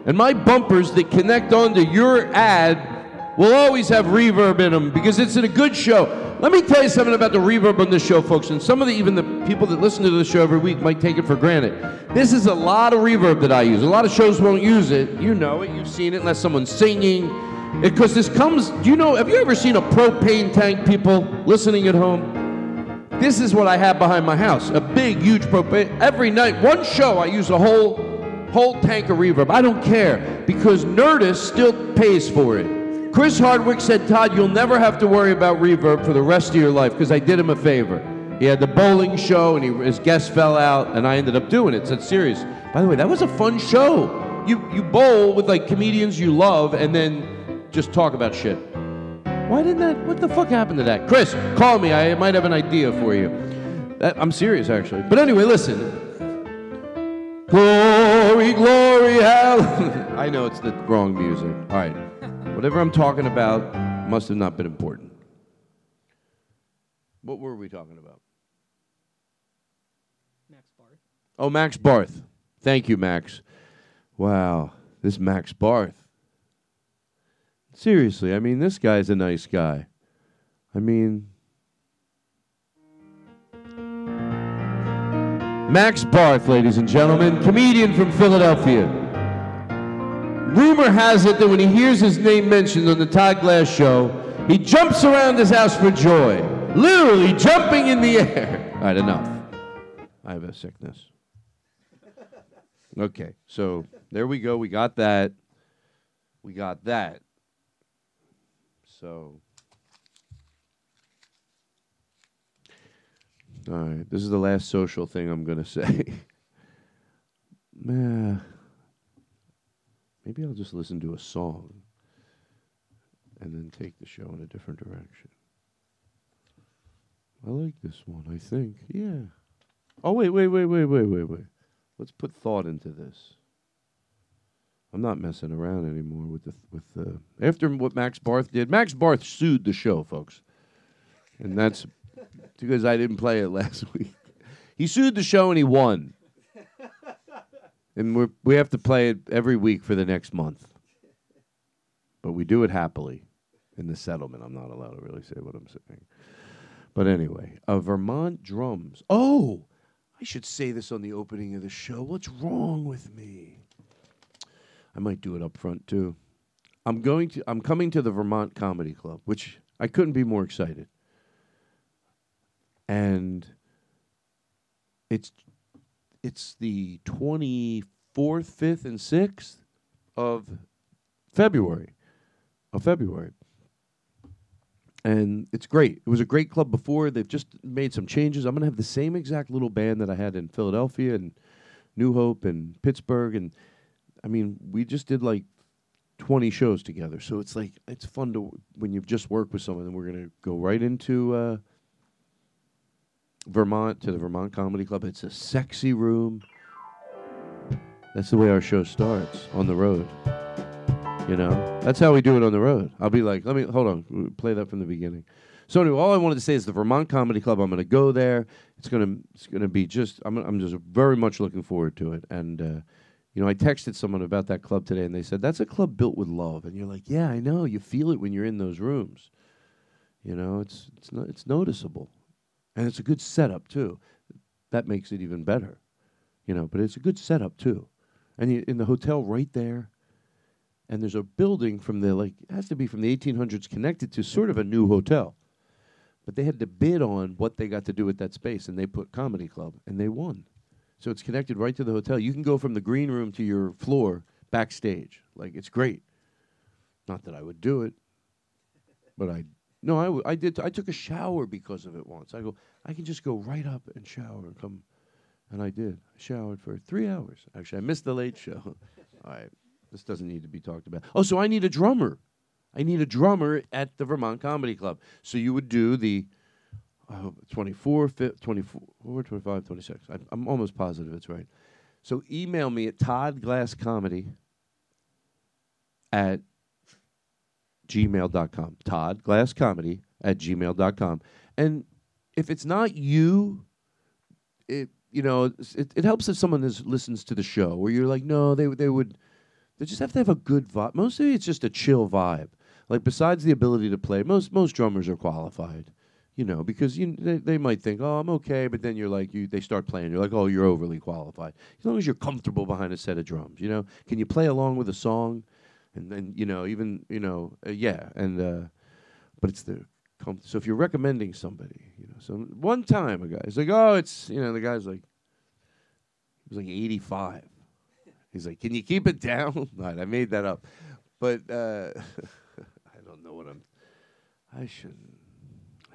And my bumpers that connect onto your ad will always have reverb in them because it's in a good show. Let me tell you something about the reverb on this show, folks. And some of the even the people that listen to the show every week might take it for granted. This is a lot of reverb that I use. A lot of shows won't use it. You know it. You've seen it unless someone's singing. Because this comes. Do you know? Have you ever seen a propane tank? People listening at home. This is what I have behind my house. A big, huge propane. Every night, one show, I use a whole whole tank of reverb. I don't care because Nerdist still pays for it. Chris Hardwick said, Todd, you'll never have to worry about reverb for the rest of your life because I did him a favor. He had the bowling show and he, his guest fell out and I ended up doing it. So it's serious. By the way, that was a fun show. You, you bowl with like comedians you love and then just talk about shit. Why didn't that? What the fuck happened to that? Chris, call me. I might have an idea for you. That, I'm serious, actually. But anyway, listen. Glory, glory, hallelujah. I know it's the wrong music. All right. Whatever I'm talking about must have not been important. What were we talking about? Max Barth. Oh, Max Barth. Thank you, Max. Wow, this Max Barth. Seriously, I mean, this guy's a nice guy. I mean, Max Barth, ladies and gentlemen, comedian from Philadelphia. Rumor has it that when he hears his name mentioned on the Todd Glass show, he jumps around his house for joy, literally jumping in the air. All right, enough. I have a sickness. Okay, so there we go. We got that. We got that. So, all right, this is the last social thing I'm going to say. Man, maybe I'll just listen to a song and then take the show in a different direction. I like this one, I think. Yeah. Oh, wait, wait, wait, wait, wait, wait, wait. Let's put thought into this. I'm not messing around anymore with the with the after what Max Barth did. Max Barth sued the show, folks, and that's because I didn't play it last week. He sued the show and he won, and we we have to play it every week for the next month. But we do it happily in the settlement. I'm not allowed to really say what I'm saying. But anyway, uh, Vermont drums. Oh, I should say this on the opening of the show. What's wrong with me? I might do it up front too. I'm going to I'm coming to the Vermont Comedy Club, which I couldn't be more excited. And it's it's the 24th, 5th and 6th of February. Of February. And it's great. It was a great club before. They've just made some changes. I'm going to have the same exact little band that I had in Philadelphia and New Hope and Pittsburgh and I mean, we just did like 20 shows together. So it's like it's fun to when you've just worked with someone and we're going to go right into uh, Vermont to the Vermont Comedy Club. It's a sexy room. That's the way our show starts on the road. You know, that's how we do it on the road. I'll be like, let me hold on, play that from the beginning. So anyway, all I wanted to say is the Vermont Comedy Club. I'm going to go there. It's going to it's going to be just. I'm I'm just very much looking forward to it. And uh, you know, I texted someone about that club today, and they said that's a club built with love. And you're like, yeah, I know. You feel it when you're in those rooms. You know, it's it's it's noticeable, and it's a good setup too. That makes it even better. You know, but it's a good setup too, and you, in the hotel right there. And there's a building from the like it has to be from the 1800s connected to sort of a new hotel, but they had to bid on what they got to do with that space, and they put comedy club, and they won. So it's connected right to the hotel. You can go from the green room to your floor backstage. Like it's great. Not that I would do it, but I no, I, w- I did. I took a shower because of it once. I go, I can just go right up and shower and come, and I did. I showered for three hours. Actually, I missed the late show. All right, this doesn't need to be talked about. Oh, so I need a drummer. I need a drummer at the Vermont Comedy Club. So you would do the uh, 24, fi- 24, 25, 26. I, I'm almost positive it's right. So email me at Todd Glass Comedy at gmail.com. Todd Glass Comedy at gmail.com. And if it's not you, it you know it, it helps if someone is, listens to the show where you're like, no, they they would they just have to have a good vibe. Mostly it's just a chill vibe. Like besides the ability to play, most most drummers are qualified. You know, because you they, they might think, oh, I'm okay, but then you're like, you they start playing, you're like, oh, you're overly qualified. As long as you're comfortable behind a set of drums, you know, can you play along with a song, and then you know, even you know, uh, yeah, and uh, but it's the com- so if you're recommending somebody, you know, so one time a guy's like, oh, it's you know, the guy's like, he was like 85. He's like, can you keep it down? Right, I made that up, but uh, I don't know what I'm. I shouldn't.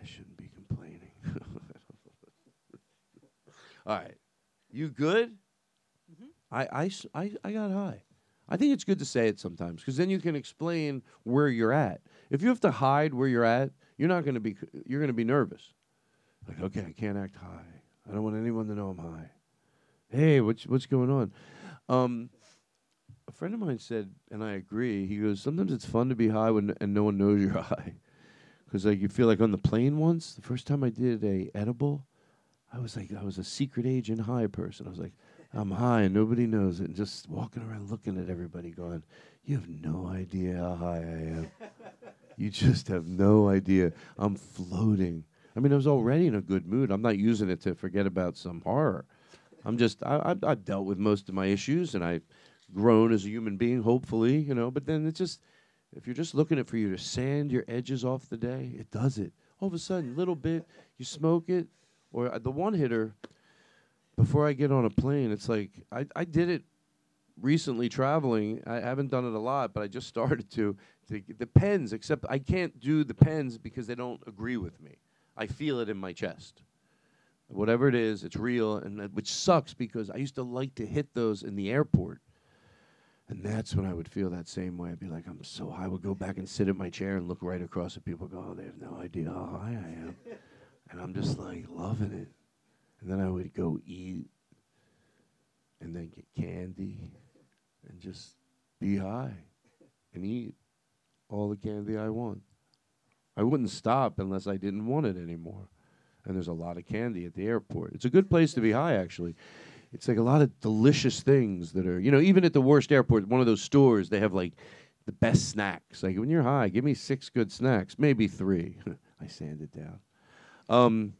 I shouldn't be complaining. All right, you good? I I I I got high. I think it's good to say it sometimes because then you can explain where you're at. If you have to hide where you're at, you're not going to be you're going to be nervous. Like, okay, I can't act high. I don't want anyone to know I'm high. Hey, what's what's going on? Um, a friend of mine said, and I agree. He goes, sometimes it's fun to be high when and no one knows you're high, because like you feel like on the plane once. The first time I did a edible, I was like I was a secret agent high person. I was like, I'm high and nobody knows it, and just walking around looking at everybody, going, "You have no idea how high I am. you just have no idea. I'm floating." I mean, I was already in a good mood. I'm not using it to forget about some horror. I'm just I, I've, I've dealt with most of my issues, and I've grown as a human being, hopefully, you know. But then it's just if you're just looking at for you to sand your edges off the day, it does it. All of a sudden, little bit, you smoke it, or uh, the one hitter. Before I get on a plane, it's like I, I did it recently traveling. I haven't done it a lot, but I just started to. to the pens, except I can't do the pens because they don't agree with me. I feel it in my chest. Whatever it is, it's real, and that, which sucks because I used to like to hit those in the airport. And that's when I would feel that same way. I'd be like, I'm so high. I would go back and sit in my chair and look right across at people. Go, oh, they have no idea how high I am, and I'm just like loving it. And then I would go eat, and then get candy, and just be high, and eat all the candy I want. I wouldn't stop unless I didn't want it anymore. And there's a lot of candy at the airport. It's a good place to be high, actually. It's like a lot of delicious things that are, you know, even at the worst airport, one of those stores, they have like the best snacks. Like when you're high, give me six good snacks, maybe three. I sand it down. Um,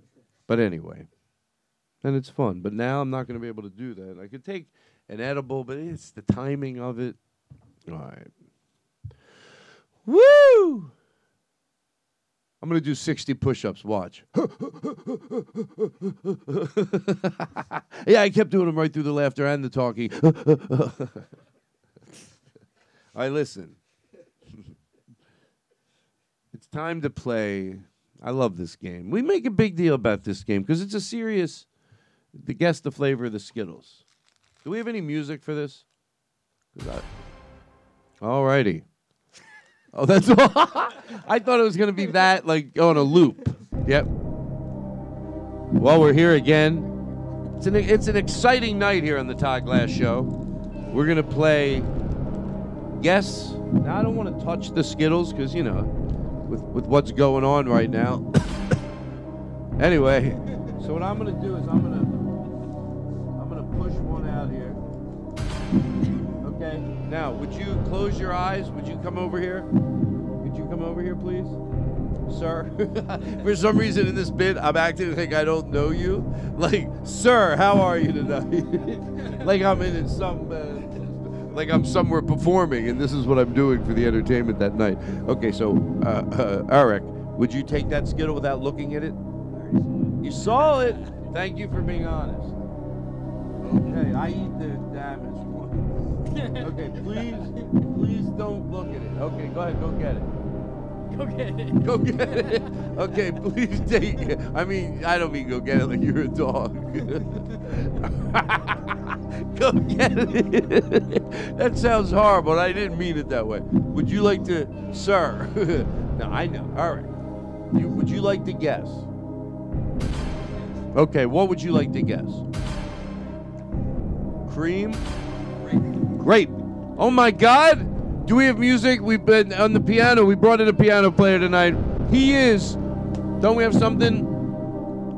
but anyway, and it's fun. But now I'm not going to be able to do that. I could take an edible, but it's the timing of it. All right. Woo! I'm going to do 60 push ups. Watch. yeah, I kept doing them right through the laughter and the talking. Right, listen. it's time to play. I love this game. We make a big deal about this game because it's a serious. To guess the flavor of the Skittles. Do we have any music for this? I- All righty. Oh, that's all. I thought it was going to be that, like on a loop. Yep. Well, we're here again. It's an it's an exciting night here on the Todd Glass Show. We're going to play. Guess. Now I don't want to touch the Skittles because you know, with with what's going on right now. anyway, so what I'm going to do is I'm going to Okay. Now, would you close your eyes? Would you come over here? Could you come over here, please? Sir, for some reason in this bit, I'm acting like I don't know you. Like, sir, how are you tonight? like I'm in some, uh, like I'm somewhere performing, and this is what I'm doing for the entertainment that night. Okay, so uh, uh, Eric, would you take that skittle without looking at it? You saw it. Thank you for being honest. Okay, I eat the damaged one. Okay, please, please don't look at it. Okay, go ahead, go get it. Go get it. Go get it. Okay, please take it. I mean, I don't mean go get it like you're a dog. go get it. that sounds horrible. I didn't mean it that way. Would you like to, sir? no, I know. All right. You, would you like to guess? Okay, what would you like to guess? Cream? Grape. Oh my God! Do we have music? We've been on the piano. We brought in a piano player tonight. He is. Don't we have something?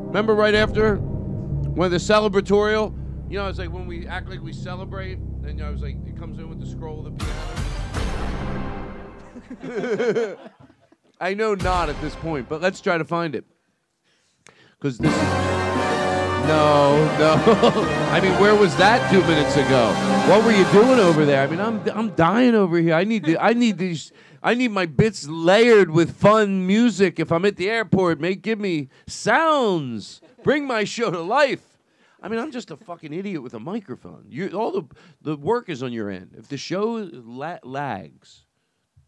Remember right after when the celebratorial? You know, it's like when we act like we celebrate, and you know, I was like, it comes in with the scroll of the piano. I know not at this point, but let's try to find it. Because this is. No, no. I mean, where was that two minutes ago? What were you doing over there? I mean, I'm I'm dying over here. I need to, I need these. I need my bits layered with fun music. If I'm at the airport, make give me sounds. Bring my show to life. I mean, I'm just a fucking idiot with a microphone. You all the the work is on your end. If the show la- lags,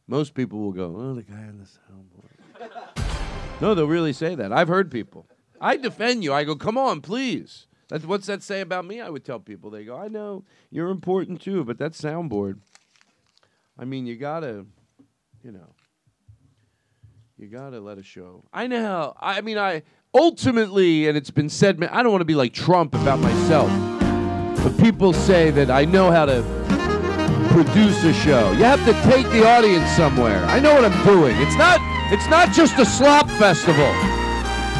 most people will go, "Oh, the guy on the soundboard." no, they'll really say that. I've heard people. I defend you. I go, come on, please. That's what's that say about me? I would tell people. They go, I know you're important too, but that soundboard. I mean, you gotta, you know, you gotta let a show. I know. I mean, I ultimately, and it's been said. I don't want to be like Trump about myself. but people say that I know how to produce a show. You have to take the audience somewhere. I know what I'm doing. It's not it's not just a slop festival.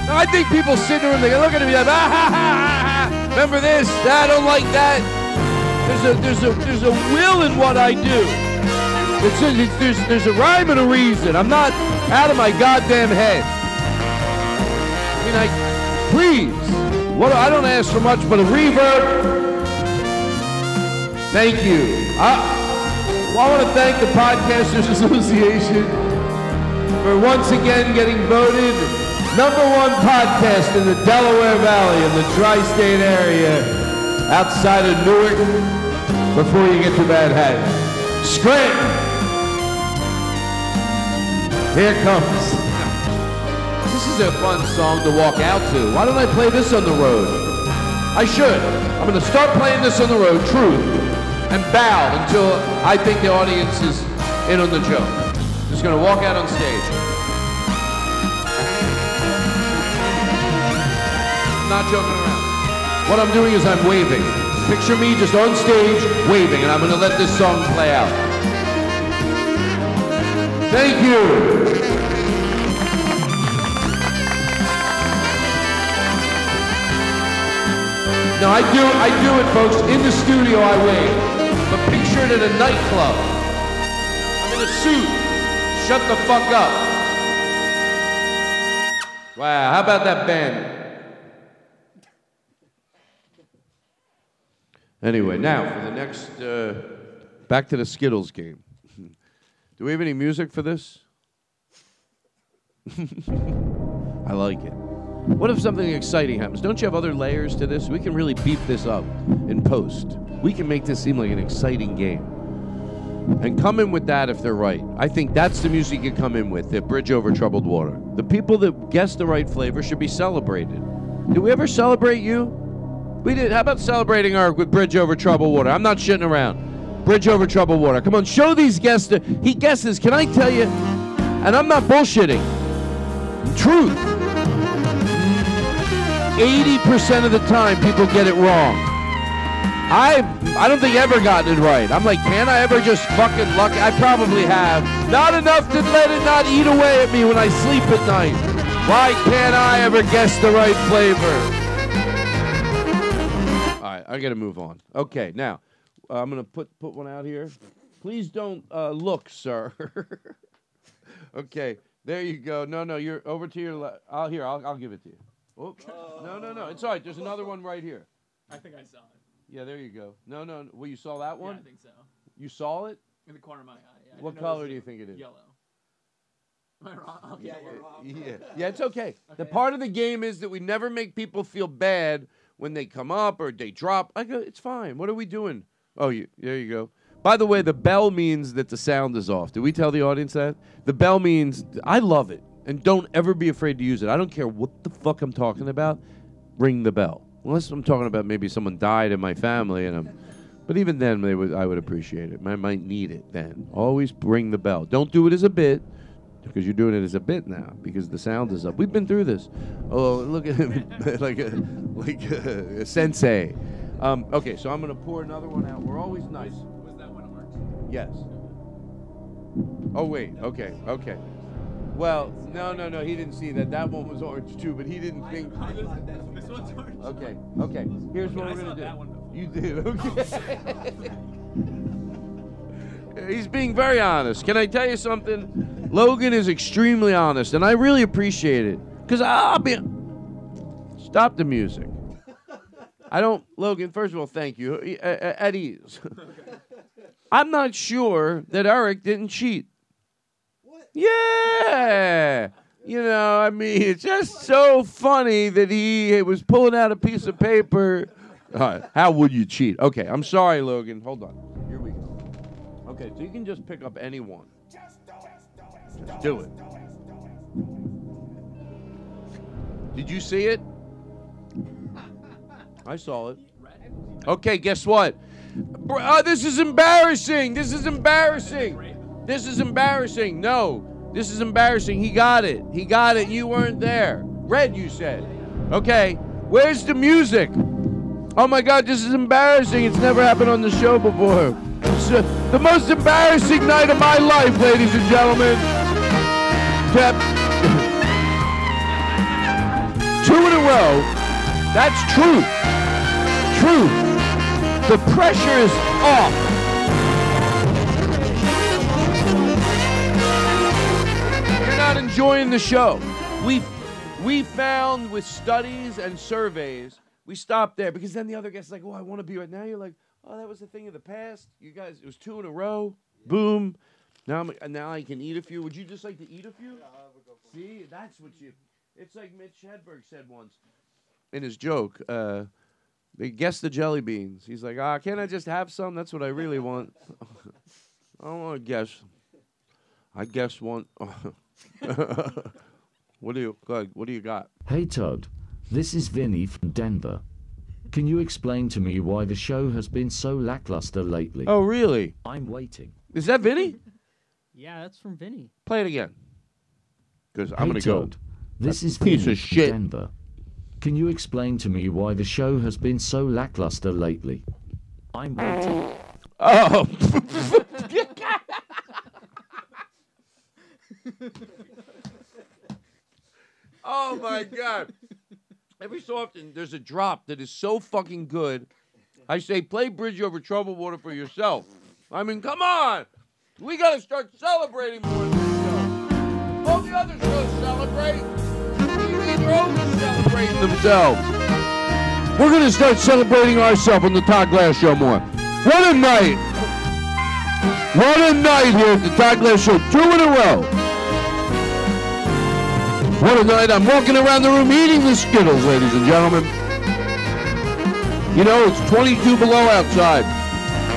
I think people sit there and they look at me like, ah, ha, ha, ha, remember this? I don't like that. There's a there's a there's a will in what I do. It's a, it's, there's there's a rhyme and a reason. I'm not out of my goddamn head. I mean, I please. What I don't ask for much, but a reverb. Thank you. I, I want to thank the Podcasters Association for once again getting voted number one podcast in the Delaware Valley in the tri-state area outside of Newark before you get to Manhattan. Scranton. Here comes. This is a fun song to walk out to. Why don't I play this on the road? I should. I'm going to start playing this on the road, truth, and bow until I think the audience is in on the joke. Just going to walk out on stage. Not joking around. What I'm doing is I'm waving. Picture me just on stage waving, and I'm going to let this song play out. Thank you. Now I do, I do it, folks. In the studio, I wave. But picture it at a nightclub. I'm in a suit. Shut the fuck up. Wow, how about that band? Anyway, now for the next, uh, back to the Skittles game. Do we have any music for this? I like it. What if something exciting happens? Don't you have other layers to this? We can really beef this up in post. We can make this seem like an exciting game. And come in with that if they're right. I think that's the music you come in with, the Bridge Over Troubled Water. The people that guess the right flavor should be celebrated. Do we ever celebrate you? We did. How about celebrating our Bridge Over Troubled Water? I'm not shitting around. Bridge Over Troubled Water. Come on, show these guests. The, he guesses. Can I tell you? And I'm not bullshitting. Truth. 80% of the time people get it wrong. I I don't think ever gotten it right. I'm like, can I ever just fucking luck? I probably have. Not enough to let it not eat away at me when I sleep at night. Why can't I ever guess the right flavor? All right, I got to move on. Okay, now uh, I'm gonna put put one out here. Please don't uh, look, sir. okay, there you go. No, no, you're over to your left. I'll here. I'll, I'll give it to you. Oops. No, no, no. It's all right. There's another one right here. I think I saw it. Yeah, there you go. No, no. Well, you saw that one? Yeah, I think so. You saw it? In the corner of my eye. Yeah, What didn't know it was color do you think it is? Yellow. Am I wrong? Oh, Yeah, yellow. yeah, yeah. It's okay. The part of the game is that we never make people feel bad when they come up or they drop. I go, it's fine. What are we doing? Oh, you, there you go. By the way, the bell means that the sound is off. Did we tell the audience that? The bell means I love it, and don't ever be afraid to use it. I don't care what the fuck I'm talking about. Ring the bell. Unless I'm talking about maybe someone died in my family, and I'm. But even then, they would, I would appreciate it. I might need it then. Always ring the bell. Don't do it as a bit, because you're doing it as a bit now, because the sound is up. We've been through this. Oh, look at him, like a, like a, a sensei. Um, okay, so I'm gonna pour another one out. We're always nice. Was that one orange? Yes. Oh wait. Okay. Okay. Well, no, no, no. He didn't see that. That one was orange too, but he didn't think. This one's orange. Okay. Okay. Here's what we're gonna do. You did. Okay. He's being very honest. Can I tell you something? Logan is extremely honest, and I really appreciate it. Cause I'll be. Stop the music. I don't, Logan. First of all, thank you. At ease. I'm not sure that Eric didn't cheat. What? Yeah. You know, I mean, it's just so funny that he was pulling out a piece of paper. How would you cheat? Okay, I'm sorry, Logan. Hold on. Here we go. Okay, so you can just pick up any Just do it. Did you see it? I saw it. Okay, guess what? Uh, this is embarrassing. This is embarrassing. This is embarrassing. No, this is embarrassing. He got it. He got it. You weren't there. Red, you said. Okay, where's the music? Oh my God, this is embarrassing. It's never happened on the show before. It's uh, the most embarrassing night of my life, ladies and gentlemen. Two in a row. That's true. True. The pressure is off. You're not enjoying the show. We we found with studies and surveys, we stopped there because then the other guy's like, "Oh, I want to be right now." You're like, "Oh, that was a thing of the past." You guys, it was two in a row. Boom. Now, I'm, uh, now I can eat a few. Would you just like to eat a few? See, that's what you. It's like Mitch Hedberg said once in his joke. Uh, they guess the jelly beans. He's like, ah, can't I just have some? That's what I really want. I don't want to guess. I guess one. what do you? go What do you got? Hey Todd, this is Vinny from Denver. Can you explain to me why the show has been so lackluster lately? Oh, really? I'm waiting. Is that Vinny? Yeah, that's from Vinny. Play it again. Because I'm Hey, gonna go. This is piece Vinny of from shit. Denver. Can you explain to me why the show has been so lackluster lately? I'm waiting. Oh. oh my god. Every so often there's a drop that is so fucking good. I say play Bridge Over Troubled Water for yourself. I mean, come on. We gotta start celebrating more in this show. All the other shows celebrate. Are always celebrating themselves. We're gonna start celebrating ourselves on the Todd Glass Show more. What a night! What a night here at the Todd Glass Show. Two in a row. What a night. I'm walking around the room eating the Skittles, ladies and gentlemen. You know, it's 22 below outside,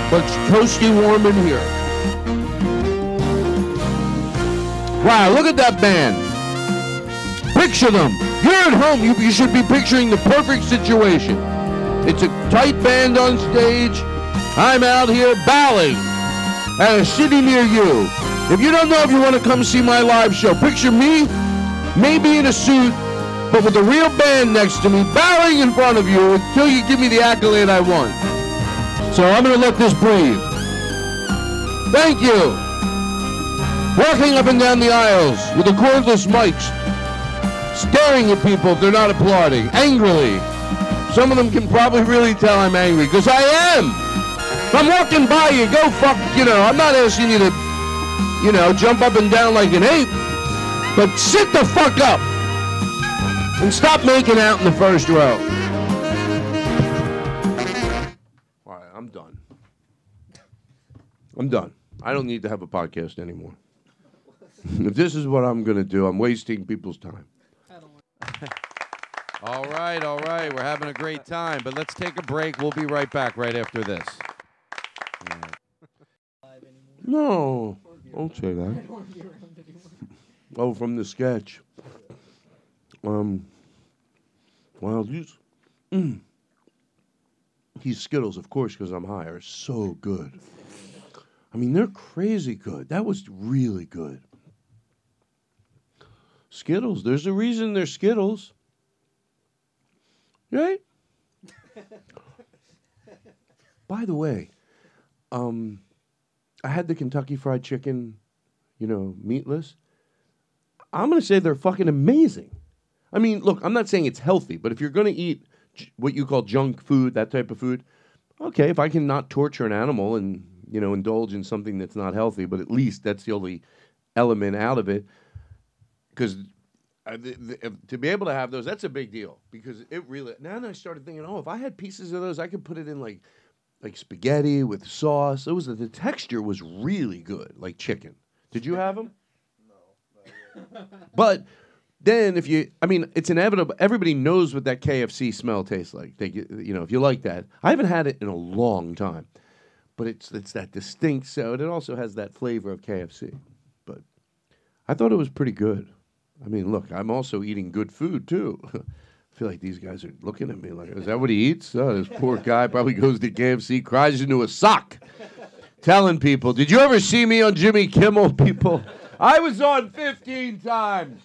but it's toasty warm in here. Wow, look at that band. Picture them. You're at home. You, you should be picturing the perfect situation. It's a tight band on stage. I'm out here bowing at a city near you. If you don't know if you want to come see my live show, picture me, maybe in a suit, but with a real band next to me, bowing in front of you until you give me the accolade I want. So I'm going to let this breathe. Thank you. Walking up and down the aisles with the cordless mics, staring at people if they're not applauding, angrily. Some of them can probably really tell I'm angry, because I am. If I'm walking by you, go fuck, you know, I'm not asking you to, you know, jump up and down like an ape, but sit the fuck up and stop making out in the first row. All right, I'm done. I'm done. I don't need to have a podcast anymore. If this is what I'm going to do, I'm wasting people's time. All right, all right. We're having a great time, but let's take a break. We'll be right back right after this. No, don't say that. Oh, from the sketch. Um, well, these, mm, these Skittles, of course, because I'm high, are so good. I mean, they're crazy good. That was really good. Skittles. There's a reason they're Skittles. Right? By the way, um, I had the Kentucky Fried Chicken, you know, meatless. I'm going to say they're fucking amazing. I mean, look, I'm not saying it's healthy, but if you're going to eat j- what you call junk food, that type of food, okay, if I can not torture an animal and, you know, indulge in something that's not healthy, but at least that's the only element out of it. Because uh, the, the, if- to be able to have those, that's a big deal. Because it really, now I started thinking, oh, if I had pieces of those, I could put it in like, like spaghetti with sauce. It was the texture was really good, like chicken. Did you have them? No. but then if you, I mean, it's inevitable. Everybody knows what that KFC smell tastes like. They, you know, if you like that, I haven't had it in a long time, but it's it's that distinct. So it also has that flavor of KFC. But I thought it was pretty good. I mean, look, I'm also eating good food too. I feel like these guys are looking at me like, is that what he eats? Oh, this poor guy probably goes to KFC, cries into a sock, telling people, did you ever see me on Jimmy Kimmel, people? I was on 15 times.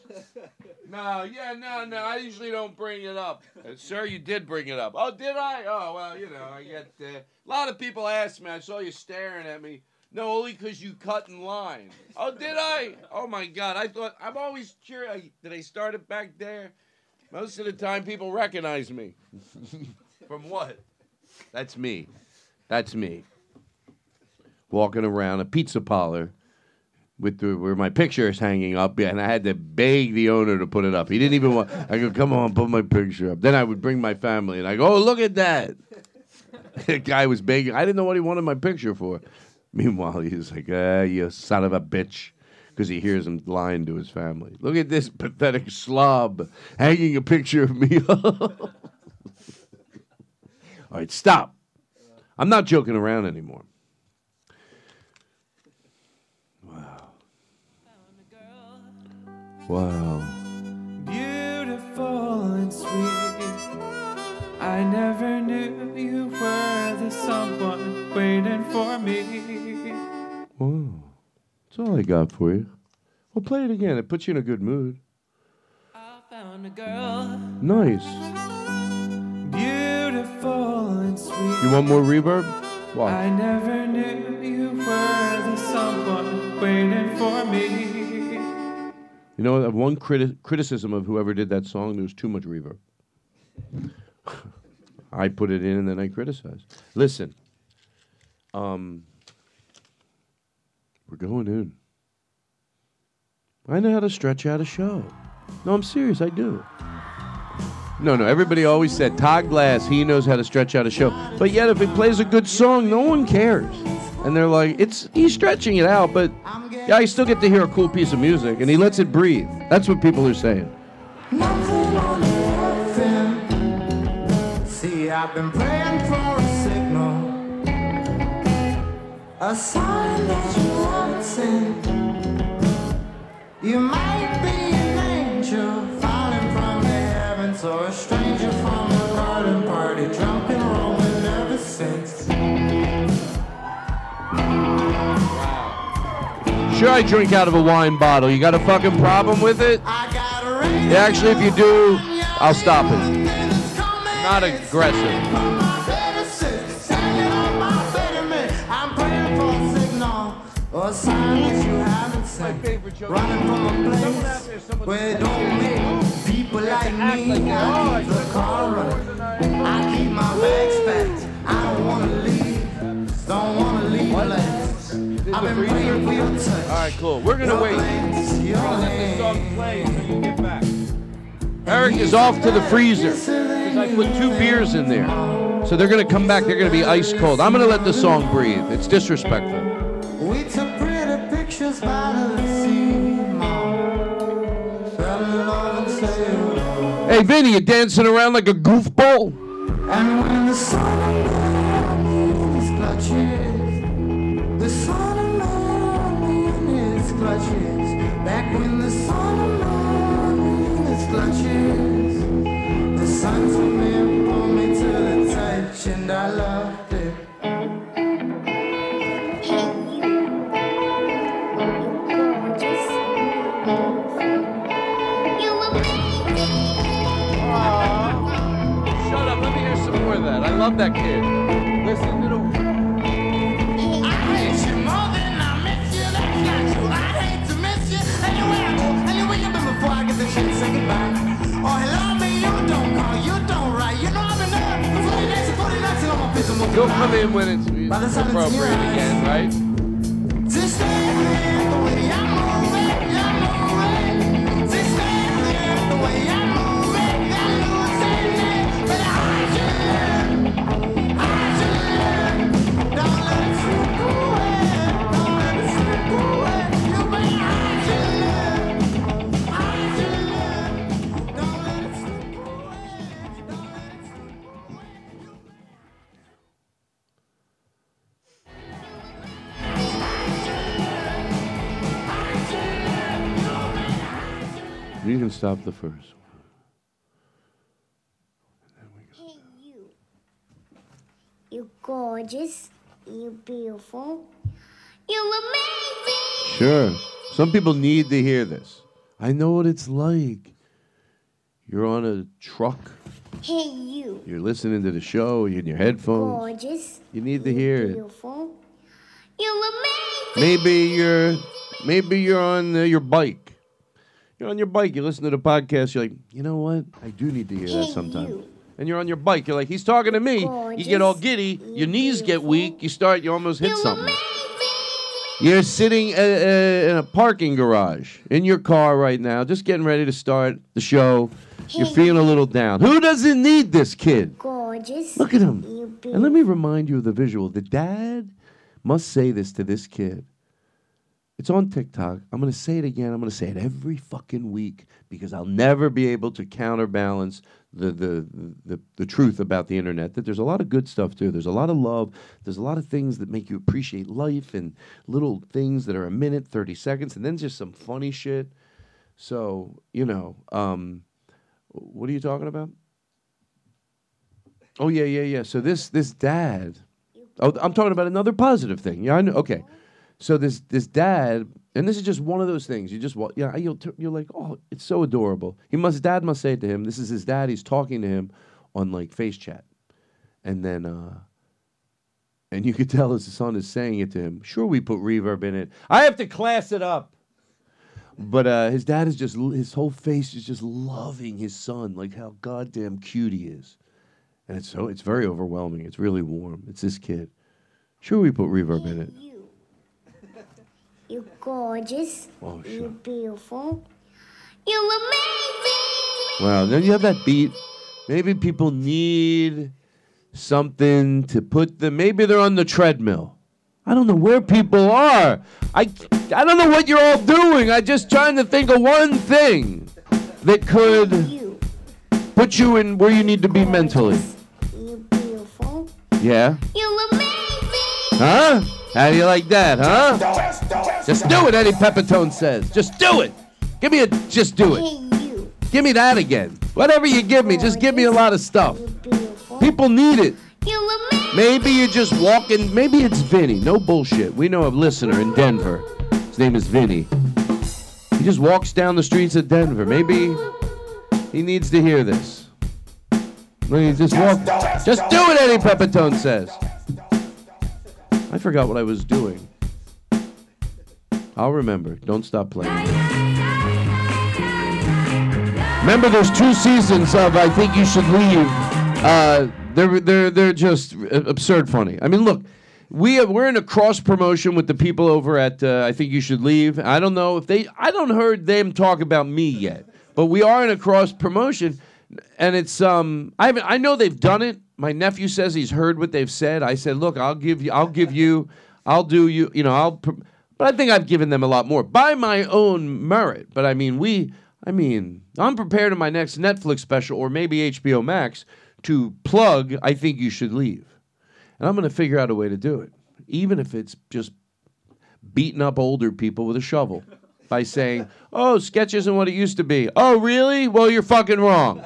No, yeah, no, no. I usually don't bring it up. Uh, sir, you did bring it up. Oh, did I? Oh, well, you know, I get uh, a lot of people ask me. I saw you staring at me. No, only because you cut in line. Oh, did I? Oh my God! I thought I'm always curious. Did I start it back there? Most of the time, people recognize me. From what? That's me. That's me. Walking around a pizza parlor with the, where my picture is hanging up, and I had to beg the owner to put it up. He didn't even want. I go, come on, put my picture up. Then I would bring my family, and I go, oh, look at that. the guy was begging. I didn't know what he wanted my picture for. Meanwhile, he's like, ah, you son of a bitch. Because he hears him lying to his family. Look at this pathetic slob hanging a picture of me. All right, stop. I'm not joking around anymore. Wow. Beautiful I never knew you were the someone waiting for me. Wow. That's all I got for you. Well, play it again. It puts you in a good mood. Found a girl, Nice. beautiful and sweet. You want more reverb? Why? I never knew you were the someone waiting for me. You know, one criti- criticism of whoever did that song, there was too much reverb. I put it in and then I criticize. Listen, um, we're going in. I know how to stretch out a show. No, I'm serious. I do. No, no. Everybody always said Todd Glass. He knows how to stretch out a show. But yet, if he plays a good song, no one cares. And they're like, "It's he's stretching it out, but yeah, I still get to hear a cool piece of music, and he lets it breathe." That's what people are saying. I've been praying for a signal, a sign that you haven't seen. You might be an angel falling from the heavens, or a stranger from a garden party, drunk and rolling ever since. Sure, I drink out of a wine bottle. You got a fucking problem with it? Yeah, actually, if you do, I'll stop it. Not aggressive. I'm praying for a or a sign that you haven't seen. Running from a place where it don't make people like me. I keep the car running. I keep my bags packed. I don't wanna leave. Don't wanna leave last. I've been praying for your touch. All right, cool. We're gonna wait. Your name. Eric is off to the freezer because I put two beers in there. So they're gonna come back. They're gonna be ice cold. I'm gonna let the song breathe. It's disrespectful. We took pretty pictures by the sea, Mom. Fell in love and. Hey, Vinny, you dancing around like a goofball? And when the sun in his clutches, the sun in his clutches, back when the sun in his clutches, the sun to me pulled me to I loved it. Shut up. Let me hear some more of that. I love that kid. Listen to the. You'll come in when it's By the time it's appropriate again, right? Stop the first. You You gorgeous. You beautiful. You amazing. Sure. Some people need to hear this. I know what it's like. you're on a truck, Hey, you. you're listening to the show, you're in your headphones. Gorgeous. You need to hear it. Beautiful. You amazing. Maybe you're maybe you're on uh, your bike. You're on your bike. You listen to the podcast. You're like, you know what? I do need to hear that Hey, sometime. And you're on your bike. You're like, he's talking to me. You get all giddy. Your knees get weak. You start. You almost hit something. You're sitting uh, uh, in a parking garage in your car right now, just getting ready to start the show. You're feeling a little down. Who doesn't need this kid? Gorgeous. Look at him. And let me remind you of the visual. The dad must say this to this kid. It's on TikTok. I'm going to say it again. I'm going to say it every fucking week because I'll never be able to counterbalance the, the, the, the truth about the internet. That there's a lot of good stuff too. There's a lot of love. There's a lot of things that make you appreciate life and little things that are a minute, 30 seconds, and then just some funny shit. So, you know, um, what are you talking about? Oh yeah, yeah, yeah. So this this dad. Oh, I'm talking about another positive thing. Yeah, I know. Okay. So this this dad, and this is just one of those things. You just wa- yeah, you'll t- you're like, oh, it's so adorable. He must dad must say to him, this is his dad. He's talking to him on like face chat, and then uh, and you could tell his son is saying it to him. Sure, we put reverb in it. I have to class it up. But uh, his dad is just his whole face is just loving his son, like how goddamn cute he is, and it's so it's very overwhelming. It's really warm. It's this kid. Sure, we put reverb in it. You gorgeous. Oh, You beautiful. You're amazing. Wow. Then you have that beat. Maybe people need something to put them. Maybe they're on the treadmill. I don't know where people are. I, I don't know what you're all doing. I'm just trying to think of one thing that could put you in where you need to be mentally. You're beautiful. Yeah? You're amazing. Huh? How do you like that, huh? Just do it, Eddie Pepitone says. Just do it. Give me a just do it. Give me that again. Whatever you give me, just give me a lot of stuff. People need it. Maybe you're just walking. Maybe it's Vinny. No bullshit. We know a listener in Denver. His name is Vinny. He just walks down the streets of Denver. Maybe he needs to hear this. Maybe just walk. Just do it, Eddie Pepitone says. I forgot what I was doing. I'll remember. Don't stop playing. Remember, there's two seasons of I Think You Should Leave. Uh, they're they're they're just absurd funny. I mean, look, we have, we're in a cross promotion with the people over at uh, I Think You Should Leave. I don't know if they I don't heard them talk about me yet, but we are in a cross promotion, and it's um I haven't, I know they've done it. My nephew says he's heard what they've said. I said, look, I'll give you I'll give you I'll do you you know I'll. Pr- but I think I've given them a lot more by my own merit. But I mean, we, I mean, I'm prepared in my next Netflix special or maybe HBO Max to plug I Think You Should Leave. And I'm going to figure out a way to do it, even if it's just beating up older people with a shovel by saying, oh, sketch isn't what it used to be. Oh, really? Well, you're fucking wrong.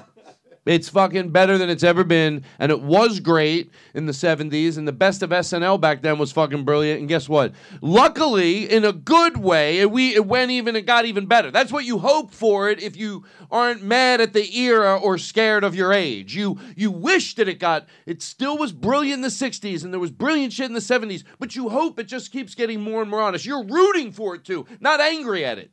It's fucking better than it's ever been, and it was great in the 70s, and the best of SNL back then was fucking brilliant. And guess what? Luckily, in a good way, it, we it went even, it got even better. That's what you hope for it if you aren't mad at the era or scared of your age. You you wish that it got, it still was brilliant in the 60s, and there was brilliant shit in the 70s, but you hope it just keeps getting more and more honest. You're rooting for it too, not angry at it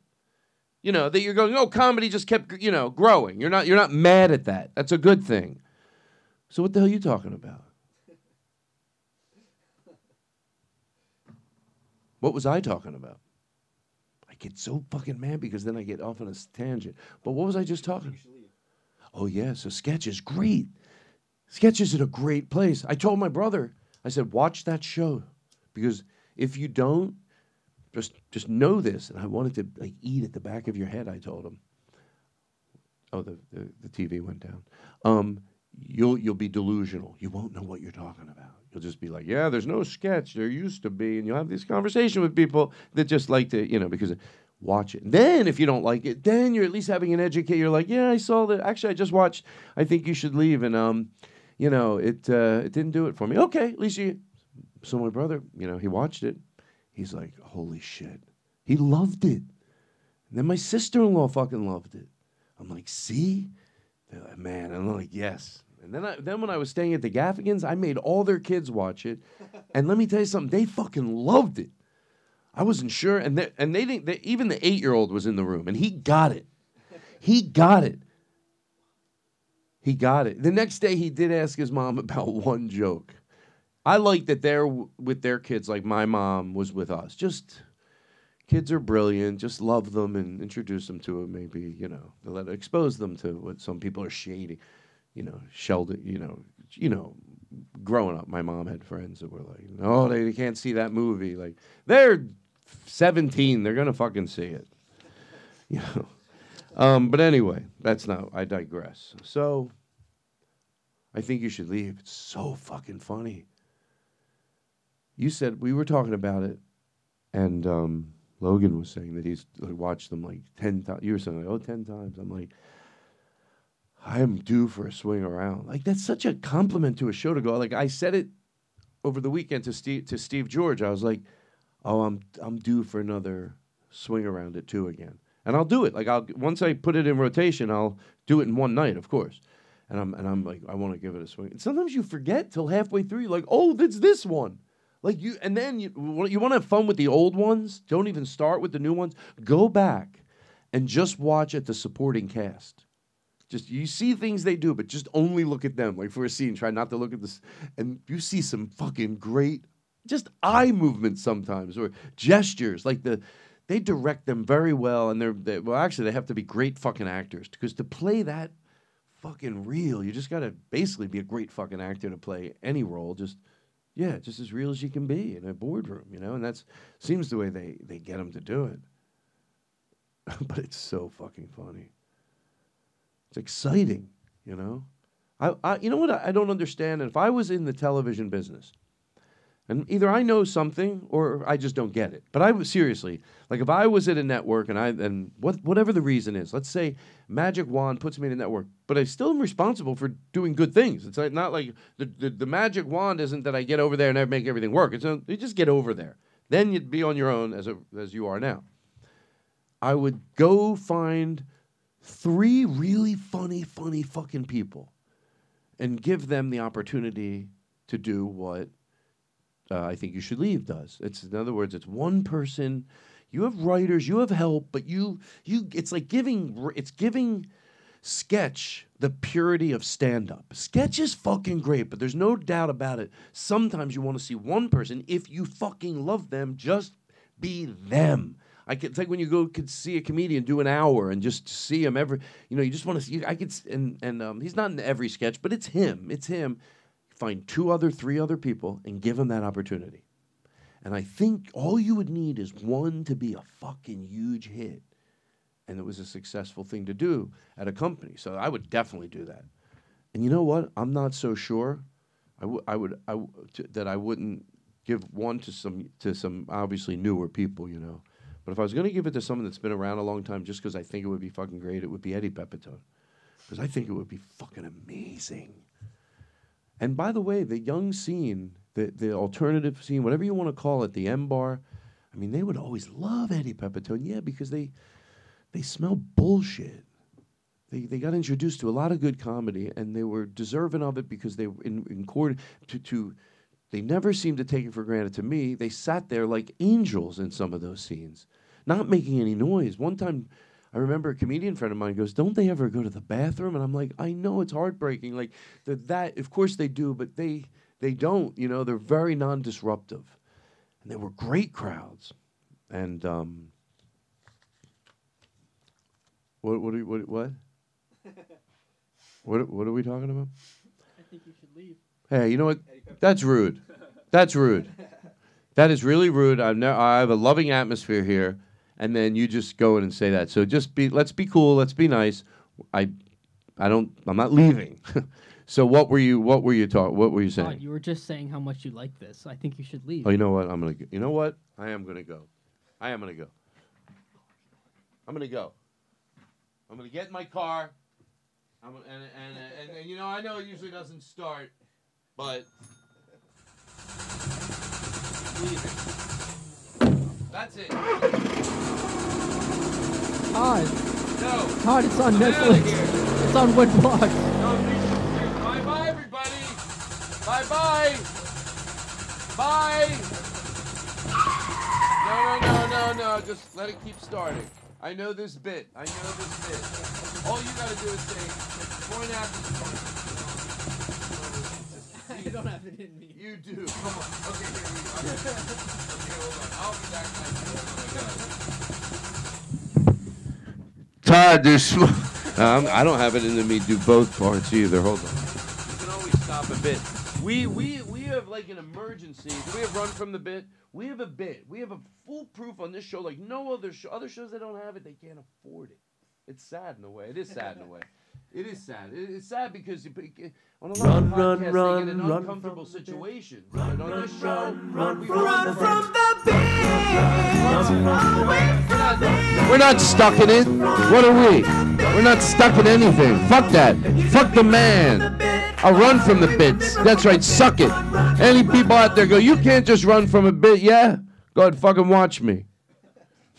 you know that you're going oh comedy just kept you know growing. You're not you're not mad at that. That's a good thing. So what the hell are you talking about? What was i talking about? I get so fucking mad because then i get off on a tangent. But what was i just talking oh yeah so sketch is great. Sketch is at a great place. I told my brother i said watch that show. Because if you don't just just know this and i wanted to like eat at the back of your head i told him. Oh the, the, the tv went down. Um, you'll you'll be delusional. You won't know what you're talking about. You'll just be like yeah there's no sketch. There used to be and you'll have this conversation with people that just like to you know because watch it. Then if you don't like it then you're at least having an educate you're like yeah i saw that. Actually i just watched i think you should leave and um you know it uh, it didn't do it for me. Okay at least you so my brother you know he watched it He's like, holy shit. He loved it. And then my sister in law fucking loved it. I'm like, see? They're like, man, and I'm like, yes. And then, I, then when I was staying at the Gaffigans, I made all their kids watch it, and let me tell you something, they fucking loved it. I wasn't sure, and they, and they didn't. They, even the eight year old was in the room, and he got it. He got it. He got it. The next day, he did ask his mom about one joke. I like that they're with their kids like my mom was with us. Just kids are brilliant. Just love them and introduce them to it. Maybe you know, let expose them to what some people are shady. You know, Sheldon. You know, you know. Growing up, my mom had friends that were like, "Oh, they, they can't see that movie." Like they're seventeen, they're gonna fucking see it. You know. Um, but anyway, that's not. I digress. So, I think you should leave. It's so fucking funny. You said we were talking about it, and um, Logan was saying that he's like, watched them like ten times. You were saying like, oh, 10 times. I'm like, I am due for a swing around. Like that's such a compliment to a show to go. Like I said it over the weekend to Steve to Steve George. I was like, oh, I'm I'm due for another swing around it too again, and I'll do it. Like I'll once I put it in rotation, I'll do it in one night, of course. And I'm and I'm like, I want to give it a swing. And sometimes you forget till halfway through. Like, oh, that's this one. Like you, and then you you want to have fun with the old ones. Don't even start with the new ones. Go back and just watch at the supporting cast. Just you see things they do, but just only look at them. Like for a scene, try not to look at this, and you see some fucking great, just eye movements sometimes or gestures. Like the, they direct them very well, and they're they, well. Actually, they have to be great fucking actors because to play that fucking real, you just got to basically be a great fucking actor to play any role. Just yeah, just as real as you can be in a boardroom, you know. And that's seems the way they they get them to do it. but it's so fucking funny. It's exciting, you know. I, I you know what I, I don't understand. If I was in the television business, and either I know something or I just don't get it. But I seriously like if I was at a network and I and what whatever the reason is, let's say Magic Wand puts me in a network, but I still am responsible for doing good things. It's like, not like the, the the Magic Wand isn't that I get over there and I make everything work. It's you just get over there. Then you'd be on your own as a, as you are now. I would go find three really funny, funny fucking people and give them the opportunity to do what uh, I think you should leave does. It's in other words, it's one person. You have writers, you have help, but you you it's like giving it's giving sketch the purity of stand up. Sketch is fucking great, but there's no doubt about it. Sometimes you want to see one person if you fucking love them, just be them. I could, it's like when you go could see a comedian do an hour and just see him every, you know, you just want to see. I could, and and um, he's not in every sketch, but it's him. It's him. Find two other, three other people and give them that opportunity. And I think all you would need is one to be a fucking huge hit, and it was a successful thing to do at a company. So I would definitely do that. And you know what? I'm not so sure. I would, I would, I w- t- that I wouldn't give one to some to some obviously newer people, you know. But if I was going to give it to someone that's been around a long time, just because I think it would be fucking great, it would be Eddie Pepitone, because I think it would be fucking amazing. And by the way, the young scene, the the alternative scene, whatever you want to call it, the M bar, I mean, they would always love Eddie Pepitone, yeah, because they they smell bullshit. They, they got introduced to a lot of good comedy, and they were deserving of it because they were in, in court to, to they never seemed to take it for granted to me. They sat there like angels in some of those scenes, not making any noise. One time, I remember a comedian friend of mine goes, "Don't they ever go to the bathroom?" And I'm like, "I know it's heartbreaking. Like the, that, of course they do, but they they don't. You know, they're very non-disruptive, and they were great crowds. And um, what what are, you- what what what what are we talking about? I think you should leave. Hey, you know what? That's rude. That's rude. That is really rude. I've ne- I have a loving atmosphere here, and then you just go in and say that. So just be. Let's be cool. Let's be nice. I, I don't. I'm not leaving. so what were you? What were you talking? What were you saying? You were just saying how much you like this. I think you should leave. Oh, you know what? I'm gonna. Go. You know what? I am gonna go. I am gonna go. I'm gonna go. I'm gonna get in my car. I'm and, and, and and you know I know it usually doesn't start, but that's it. Todd. No. Todd, it's on I'm Netflix. It's on Woodblock. Bye bye, everybody. Bye bye. Bye. No, no, no, no, no. Just let it keep starting. I know this bit. I know this bit. All you gotta do is say, point out I don't have it in me. You do. Come on. Okay, here we go. Okay, hold on. I'll be back. Todd, there's. um, I don't have it in me to do both parts either. Hold on. You can always stop a bit. We we we have like an emergency. Do we have run from the bit? We have a bit. We have a foolproof on this show like no other show. Other shows that don't have it, they can't afford it. It's sad in a way. It is sad in a way. It is sad. It's sad because you, you- eh, on a lot Run, of run, podcasts run, they get in run uncomfortable situations. But on this show, run, we run from the We're not stuck in it. What are we? We're not stuck in anything. Fuck that. Fuck the man. I'll run from the bits. That's right. Suck it. Any people out there go, you can't just run from a bit. Yeah? Go ahead, fucking watch me.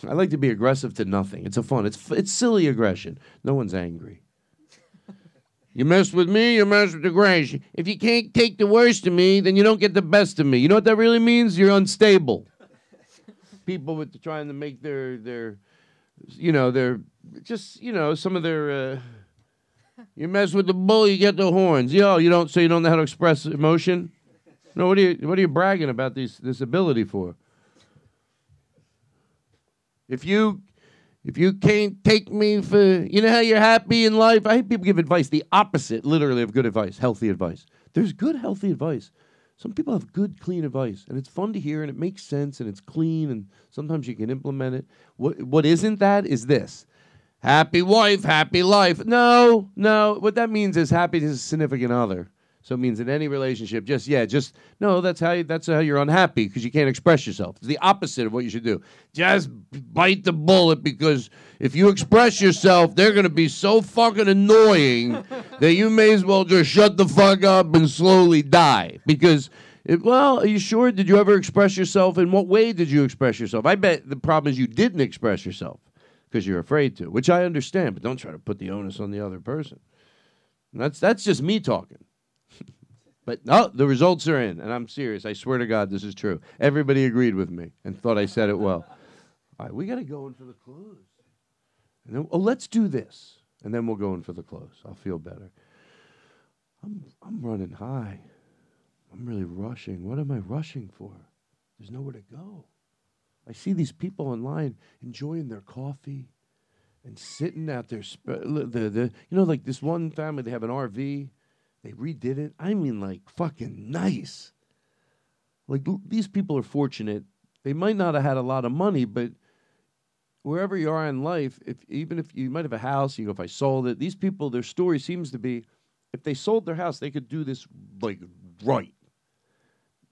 I like to be aggressive to nothing. It's a fun. It's it's silly aggression. No one's angry. You mess with me, you mess with the grace. If you can't take the worst of me, then you don't get the best of me. You know what that really means? You're unstable. People with trying to make their their, you know, their just you know some of their. Uh, you mess with the bull, you get the horns. Yo, you don't so you don't know how to express emotion. No, what are you what are you bragging about this this ability for? If you if you can't take me for you know how you're happy in life, I hate people give advice the opposite, literally, of good advice, healthy advice. There's good, healthy advice. Some people have good, clean advice, and it's fun to hear, and it makes sense, and it's clean, and sometimes you can implement it. What what isn't that is this. Happy wife, happy life. No, no. What that means is happy to a significant other. So it means in any relationship, just yeah, just no. That's how you, that's how you're unhappy because you can't express yourself. It's the opposite of what you should do. Just bite the bullet because if you express yourself, they're gonna be so fucking annoying that you may as well just shut the fuck up and slowly die. Because it, well, are you sure? Did you ever express yourself? In what way did you express yourself? I bet the problem is you didn't express yourself because you're afraid to, which I understand. But don't try to put the onus on the other person. That's that's just me talking. But no, the results are in, and I'm serious. I swear to God, this is true. Everybody agreed with me and thought I said it well. All right, we got to go in for the close. And then, oh, let's do this, and then we'll go in for the close. I'll feel better. I'm I'm running high. I'm really rushing. What am I rushing for? There's nowhere to go. I see these people online enjoying their coffee and sitting out there. Sp- the, the, you know, like this one family, they have an RV. They redid it. I mean, like fucking nice. Like l- these people are fortunate. They might not have had a lot of money, but wherever you are in life, if even if you might have a house, you go, if I sold it, these people, their story seems to be, if they sold their house, they could do this like right.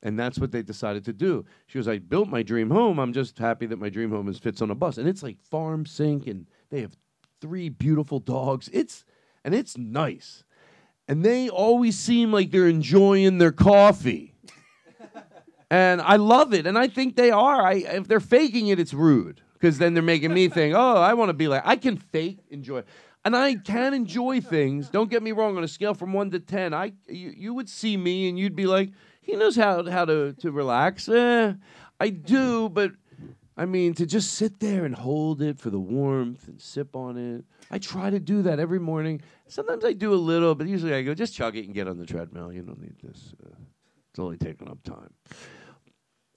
And that's what they decided to do. She goes, I built my dream home. I'm just happy that my dream home is fits on a bus. And it's like farm sink, and they have three beautiful dogs. It's and it's nice. And they always seem like they're enjoying their coffee. and I love it. And I think they are. I if they're faking it, it's rude. Because then they're making me think, oh, I want to be like I can fake enjoy. And I can enjoy things. Don't get me wrong. On a scale from one to ten, I you, you would see me and you'd be like, he knows how how to to relax. Eh, I do, but I mean to just sit there and hold it for the warmth and sip on it. I try to do that every morning. Sometimes I do a little, but usually I go just chug it and get on the treadmill. You don't need this. Uh, it's only taking up time.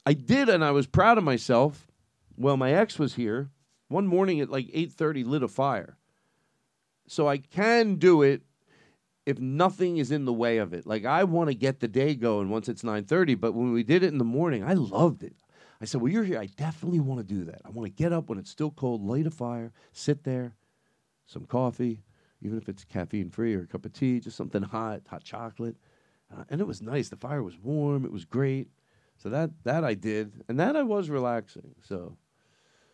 I did, and I was proud of myself. Well, my ex was here one morning at like eight thirty, lit a fire. So I can do it if nothing is in the way of it. Like I want to get the day going once it's 9:30, but when we did it in the morning, I loved it. I said, "Well, you're here. I definitely want to do that. I want to get up when it's still cold, light a fire, sit there, some coffee, even if it's caffeine free or a cup of tea, just something hot, hot chocolate." Uh, and it was nice. The fire was warm. It was great. So that that I did, and that I was relaxing. So,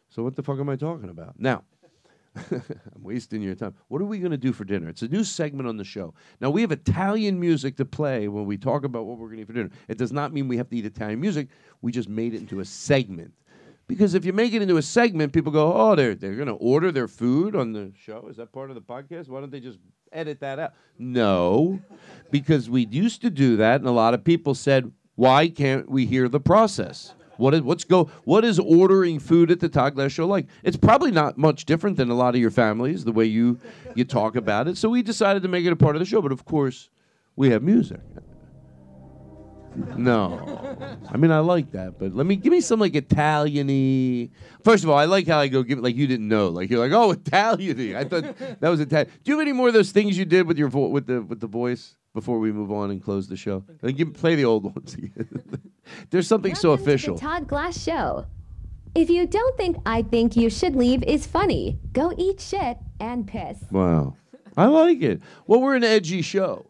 so what the fuck am I talking about now? I'm wasting your time. What are we going to do for dinner? It's a new segment on the show. Now, we have Italian music to play when we talk about what we're going to eat for dinner. It does not mean we have to eat Italian music. We just made it into a segment Because if you make it into a segment, people go, "Oh, they're they're going to order their food on the show." Is that part of the podcast? Why don't they just edit that out? No, because we used to do that, and a lot of people said, "Why can't we hear the process?" What is what's go? What is ordering food at the Todd Glass Show like? It's probably not much different than a lot of your families, the way you you talk about it. So we decided to make it a part of the show. But of course, we have music. No, I mean I like that, but let me give me some like Italian-y. First of all, I like how I go give it like you didn't know, like you're like oh Italian-y. I thought that was Italian. Do you have any more of those things you did with your vo- with the with the voice before we move on and close the show? Like give, play the old ones again. There's something so official. The Todd Glass Show. If you don't think I think you should leave is funny, go eat shit and piss. Wow, I like it. Well, we're an edgy show.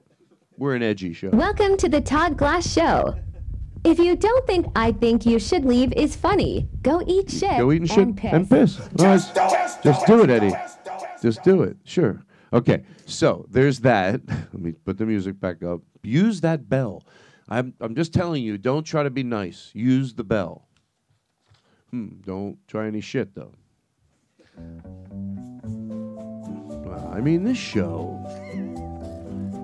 We're an edgy show. Welcome to the Todd Glass Show. If you don't think I think you should leave is funny, go eat shit Go eat and shit and piss. and piss. All right. Just do it, Eddie. Just do it. Sure. Okay. So there's that. Let me put the music back up. Use that bell. I'm I'm just telling you, don't try to be nice. Use the bell. Hmm. Don't try any shit though. Well, I mean, this show.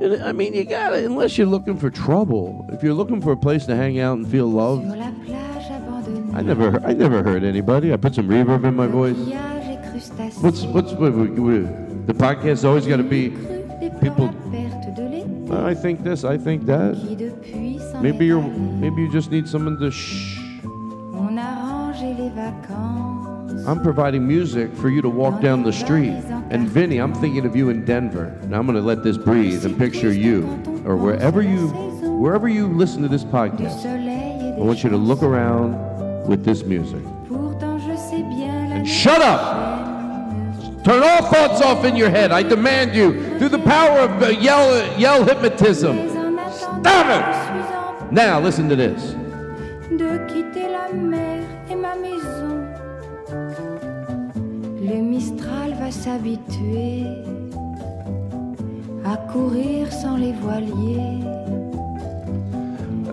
And, I mean, you gotta, unless you're looking for trouble. If you're looking for a place to hang out and feel loved, I never, I never hurt anybody. I put some reverb in my voice. What's, what's, what, what, what- the podcast always got to be people. "Oh, I think this, I think that. Maybe you're, maybe you just need someone to shh. On arrangeait les vacances. I'm providing music for you to walk down the street. And Vinny, I'm thinking of you in Denver. Now I'm going to let this breathe and picture you, or wherever you, wherever you listen to this podcast. I want you to look around with this music. Pourtant je sais bien la And shut up! Turn all thoughts off in your head. I demand you, through the power of yell, yell hypnotism. Stop it! Now listen to this. Le Mistral va s'habituer à courir sans les voiliers.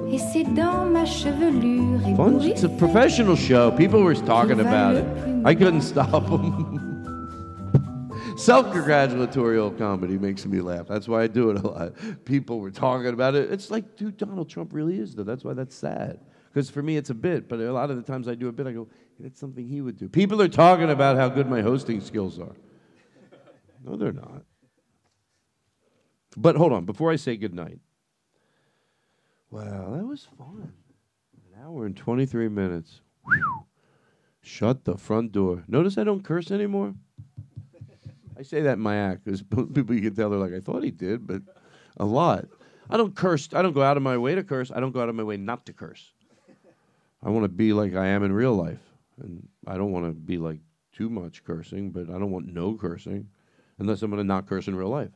Et c'est dans ma chevelure Fun. It's a professional show. People were talking about it. I couldn't stop them. Self-congratulatory comedy makes me laugh. That's why I do it a lot. People were talking about it. It's like, dude, Donald Trump really is though. That's why that's sad. Because for me, it's a bit. But a lot of the times I do a bit, I go, that's something he would do. People are talking about how good my hosting skills are. No, they're not. But hold on, before I say goodnight. Wow, that was fun. An hour and 23 minutes. Whew. Shut the front door. Notice I don't curse anymore? I say that in my act because people you can tell they're like, I thought he did, but a lot. I don't curse. I don't go out of my way to curse. I don't go out of my way not to curse. I want to be like I am in real life. And I don't want to be like too much cursing, but I don't want no cursing unless I'm going to not curse in real life.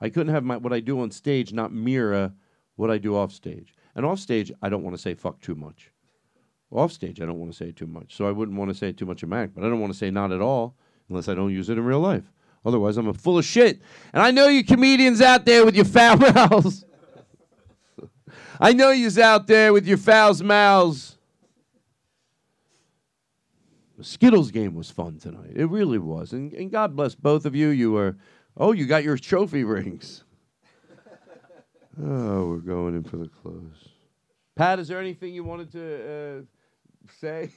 I couldn't have my what I do on stage not mirror what I do off stage. And off stage, I don't want to say fuck too much. Off stage, I don't want to say too much. So I wouldn't want to say too much in my act, but I don't want to say not at all unless I don't use it in real life. Otherwise, I'm a full of shit. And I know you comedians out there with your foul mouths. I know you's out there with your foul mouths. Skittles game was fun tonight. It really was. And, and God bless both of you. You were, oh, you got your trophy rings. Oh, we're going in for the close. Pat, is there anything you wanted to uh, say?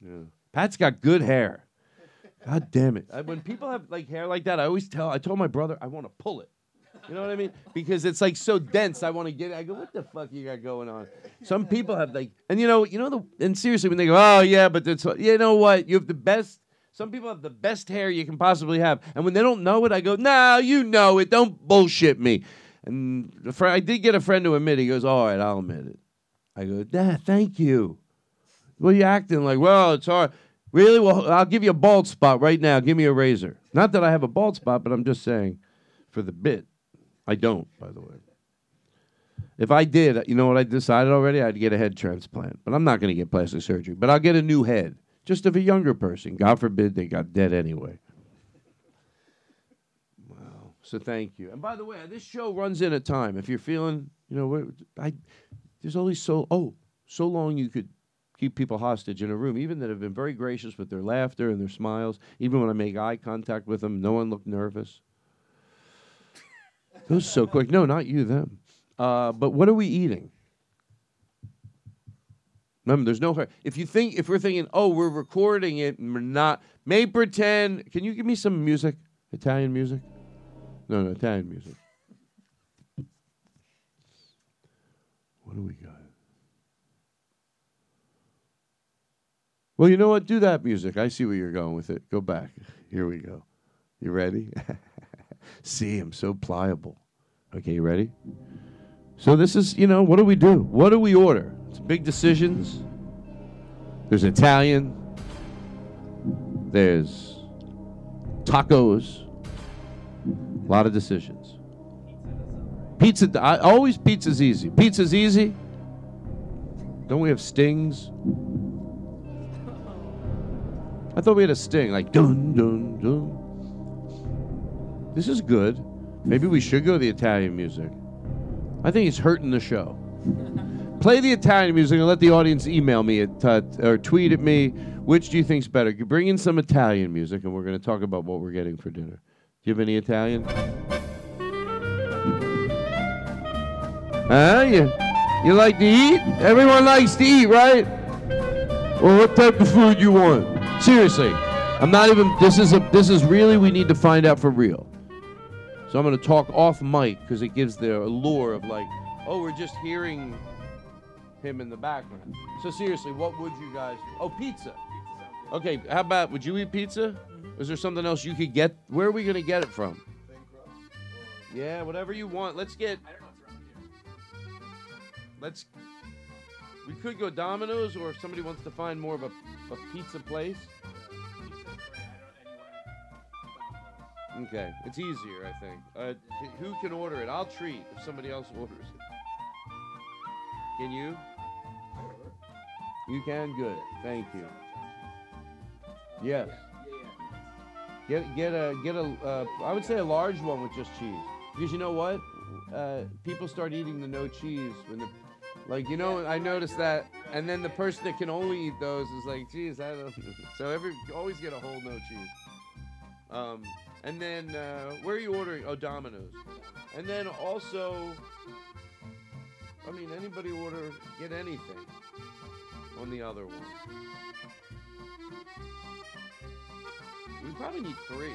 yeah. Pat's got good hair. God damn it. I, when people have like hair like that, I always tell, I told my brother, I want to pull it. You know what I mean? Because it's like so dense. I want to get. I go, what the fuck you got going on? Some people have like, and you know, you know the, and seriously, when they go, oh yeah, but that's, you know what? You have the best. Some people have the best hair you can possibly have, and when they don't know it, I go, no, you know it. Don't bullshit me. And fr- I did get a friend to admit. He goes, all right, I'll admit it. I go, Dad, thank you. Are you acting like? Well, it's hard. Really? Well, I'll give you a bald spot right now. Give me a razor. Not that I have a bald spot, but I'm just saying for the bit. I don't, by the way. If I did, you know what I decided already? I'd get a head transplant. But I'm not going to get plastic surgery. But I'll get a new head, just of a younger person. God forbid they got dead anyway. Wow. So thank you. And by the way, this show runs in at time. If you're feeling, you know, I there's only so oh so long you could keep people hostage in a room, even that have been very gracious with their laughter and their smiles. Even when I make eye contact with them, no one looked nervous. Goes so quick. No, not you, them. Uh, but what are we eating? Remember, there's no hurry. If you think, if we're thinking, oh, we're recording it and we're not, may pretend. Can you give me some music? Italian music? No, no, Italian music. What do we got? Well, you know what? Do that music. I see where you're going with it. Go back. Here we go. You ready? see, I'm so pliable. Okay, you ready? So this is, you know, what do we do? What do we order? It's big decisions. There's Italian. There's tacos. A lot of decisions. Pizza. I, always pizza's easy. Pizza's easy. Don't we have stings? I thought we had a sting like dun dun dun. This is good. Maybe we should go to the Italian music. I think it's hurting the show. Play the Italian music and let the audience email me at, uh, or tweet at me. Which do you think's better? Bring in some Italian music, and we're going to talk about what we're getting for dinner. Do you have any Italian? Huh? You, you like to eat? Everyone likes to eat, right? Well, what type of food you want? Seriously, I'm not even. This is a. This is really. We need to find out for real. So I'm going to talk off mic because it gives the allure of like, oh, we're just hearing him in the background. So seriously, what would you guys? Oh, pizza. Okay, how about would you eat pizza? Is there something else you could get? Where are we going to get it from? Yeah, whatever you want. Let's get. Let's. We could go Domino's, or if somebody wants to find more of a, a pizza place. Okay, it's easier, I think. Uh, who can order it? I'll treat if somebody else orders it. Can you? You can. Good. Thank you. Yes. Get get a get a. Uh, I would say a large one with just cheese because you know what? Uh, people start eating the no cheese when the like you know I noticed that, and then the person that can only eat those is like, geez, I don't. So every always get a whole no cheese. Um, and then uh, where are you ordering? Oh, Domino's. And then also, I mean, anybody order get anything on the other one. We probably need three.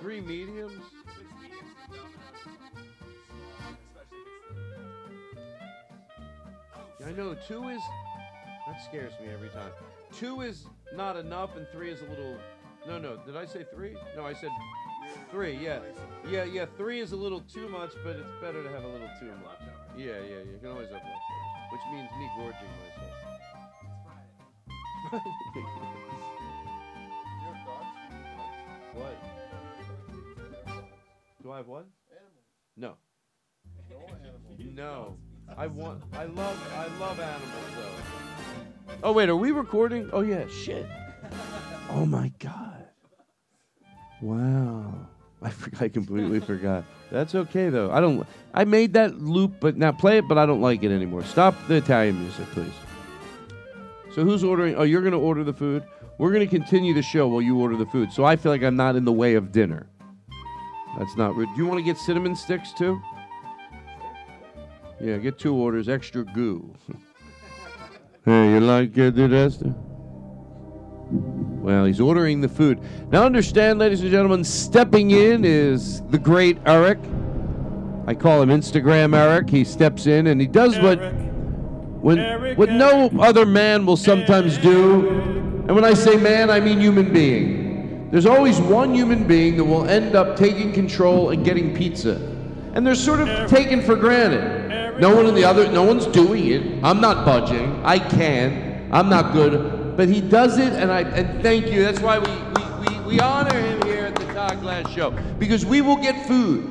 Three mediums. I know two is that scares me every time. Two is not enough, and three is a little. No, no. Did I say three? No, I said three. Yeah, yeah, yeah. Three is a little too much, but it's better to have a little too much. Yeah, yeah, yeah. You can always have leftovers, which means me gorging myself. what? Do I have what? No. No. I want. I love. I love animals though. Oh wait, are we recording? Oh yeah. Shit. Oh my god. Wow. I, for- I completely forgot. That's okay though. I don't. I made that loop, but now play it. But I don't like it anymore. Stop the Italian music, please. So who's ordering? Oh, you're gonna order the food. We're gonna continue the show while you order the food. So I feel like I'm not in the way of dinner. That's not rude. Do you want to get cinnamon sticks too? Yeah, get two orders, extra goo. hey, you like uh, the rest? Well, he's ordering the food. Now, understand, ladies and gentlemen, stepping in is the great Eric. I call him Instagram Eric. He steps in and he does what when, what no other man will sometimes do. And when I say man, I mean human being. There's always one human being that will end up taking control and getting pizza. And they're sort of taken for granted. No one in the other, no one's doing it. I'm not budging. I can. I'm not good. But he does it, and I and thank you. That's why we, we, we, we honor him here at the Todd Glass Show. Because we will get food,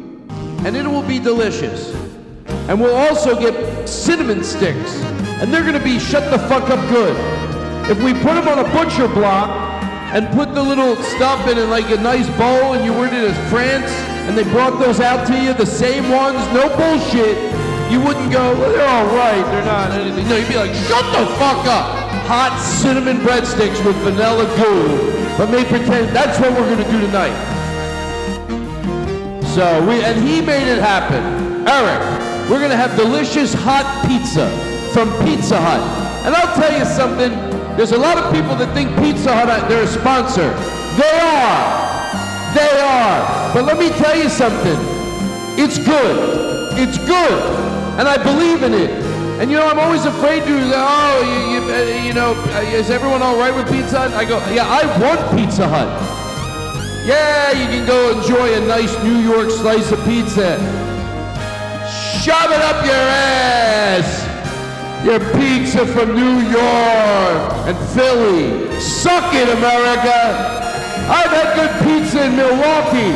and it will be delicious. And we'll also get cinnamon sticks, and they're gonna be shut the fuck up good. If we put them on a butcher block and put the little stuff in it like a nice bowl, and you it as France, and they brought those out to you, the same ones, no bullshit, you wouldn't go, well, they're all right, they're not anything. No, you'd be like, shut the fuck up. Hot cinnamon breadsticks with vanilla goo, but made pretend that's what we're gonna do tonight. So we and he made it happen. Eric, we're gonna have delicious hot pizza from Pizza Hut. And I'll tell you something. There's a lot of people that think Pizza Hut uh, they're a sponsor. They are. They are. But let me tell you something. It's good. It's good. And I believe in it. And you know, I'm always afraid to, oh, you, you, uh, you know, uh, is everyone all right with Pizza Hut? I go, yeah, I want Pizza Hut. Yeah, you can go enjoy a nice New York slice of pizza. Shove it up your ass. Your pizza from New York and Philly. Suck it, America. I've had good pizza in Milwaukee.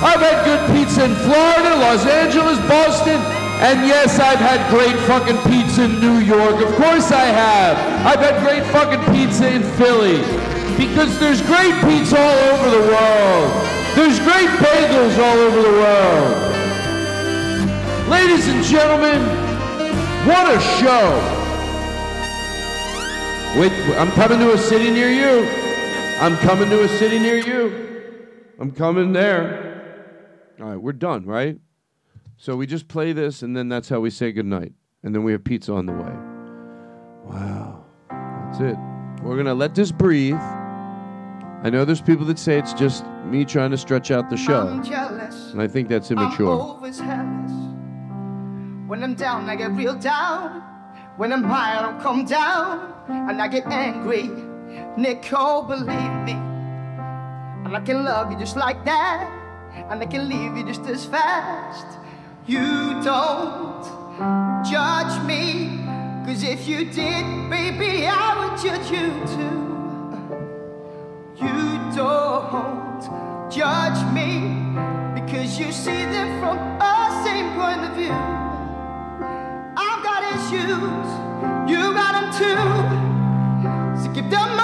I've had good pizza in Florida, Los Angeles, Boston, and yes, I've had great fucking pizza in New York. Of course I have. I've had great fucking pizza in Philly. Because there's great pizza all over the world. There's great bagels all over the world. Ladies and gentlemen, what a show. Wait, I'm coming to a city near you. I'm coming to a city near you. I'm coming there. All right, we're done, right? So we just play this, and then that's how we say goodnight. And then we have pizza on the way. Wow. That's it. We're going to let this breathe. I know there's people that say it's just me trying to stretch out the show. I'm jealous. And I think that's I'm immature. When I'm down, I get real down. When I'm high, I don't come down. And I get angry. Nicole, believe me. And I can love you just like that. And I can leave you just as fast. You don't judge me. Cause if you did, baby, I would judge you too. You don't judge me because you see them from a same point of view. I've got issues, you got them too. So give them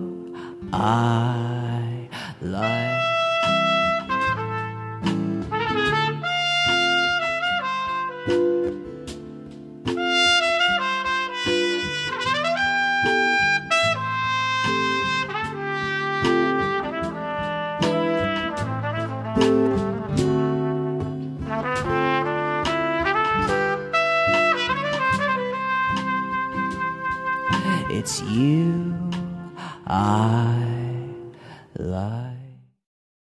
I like. It's you I.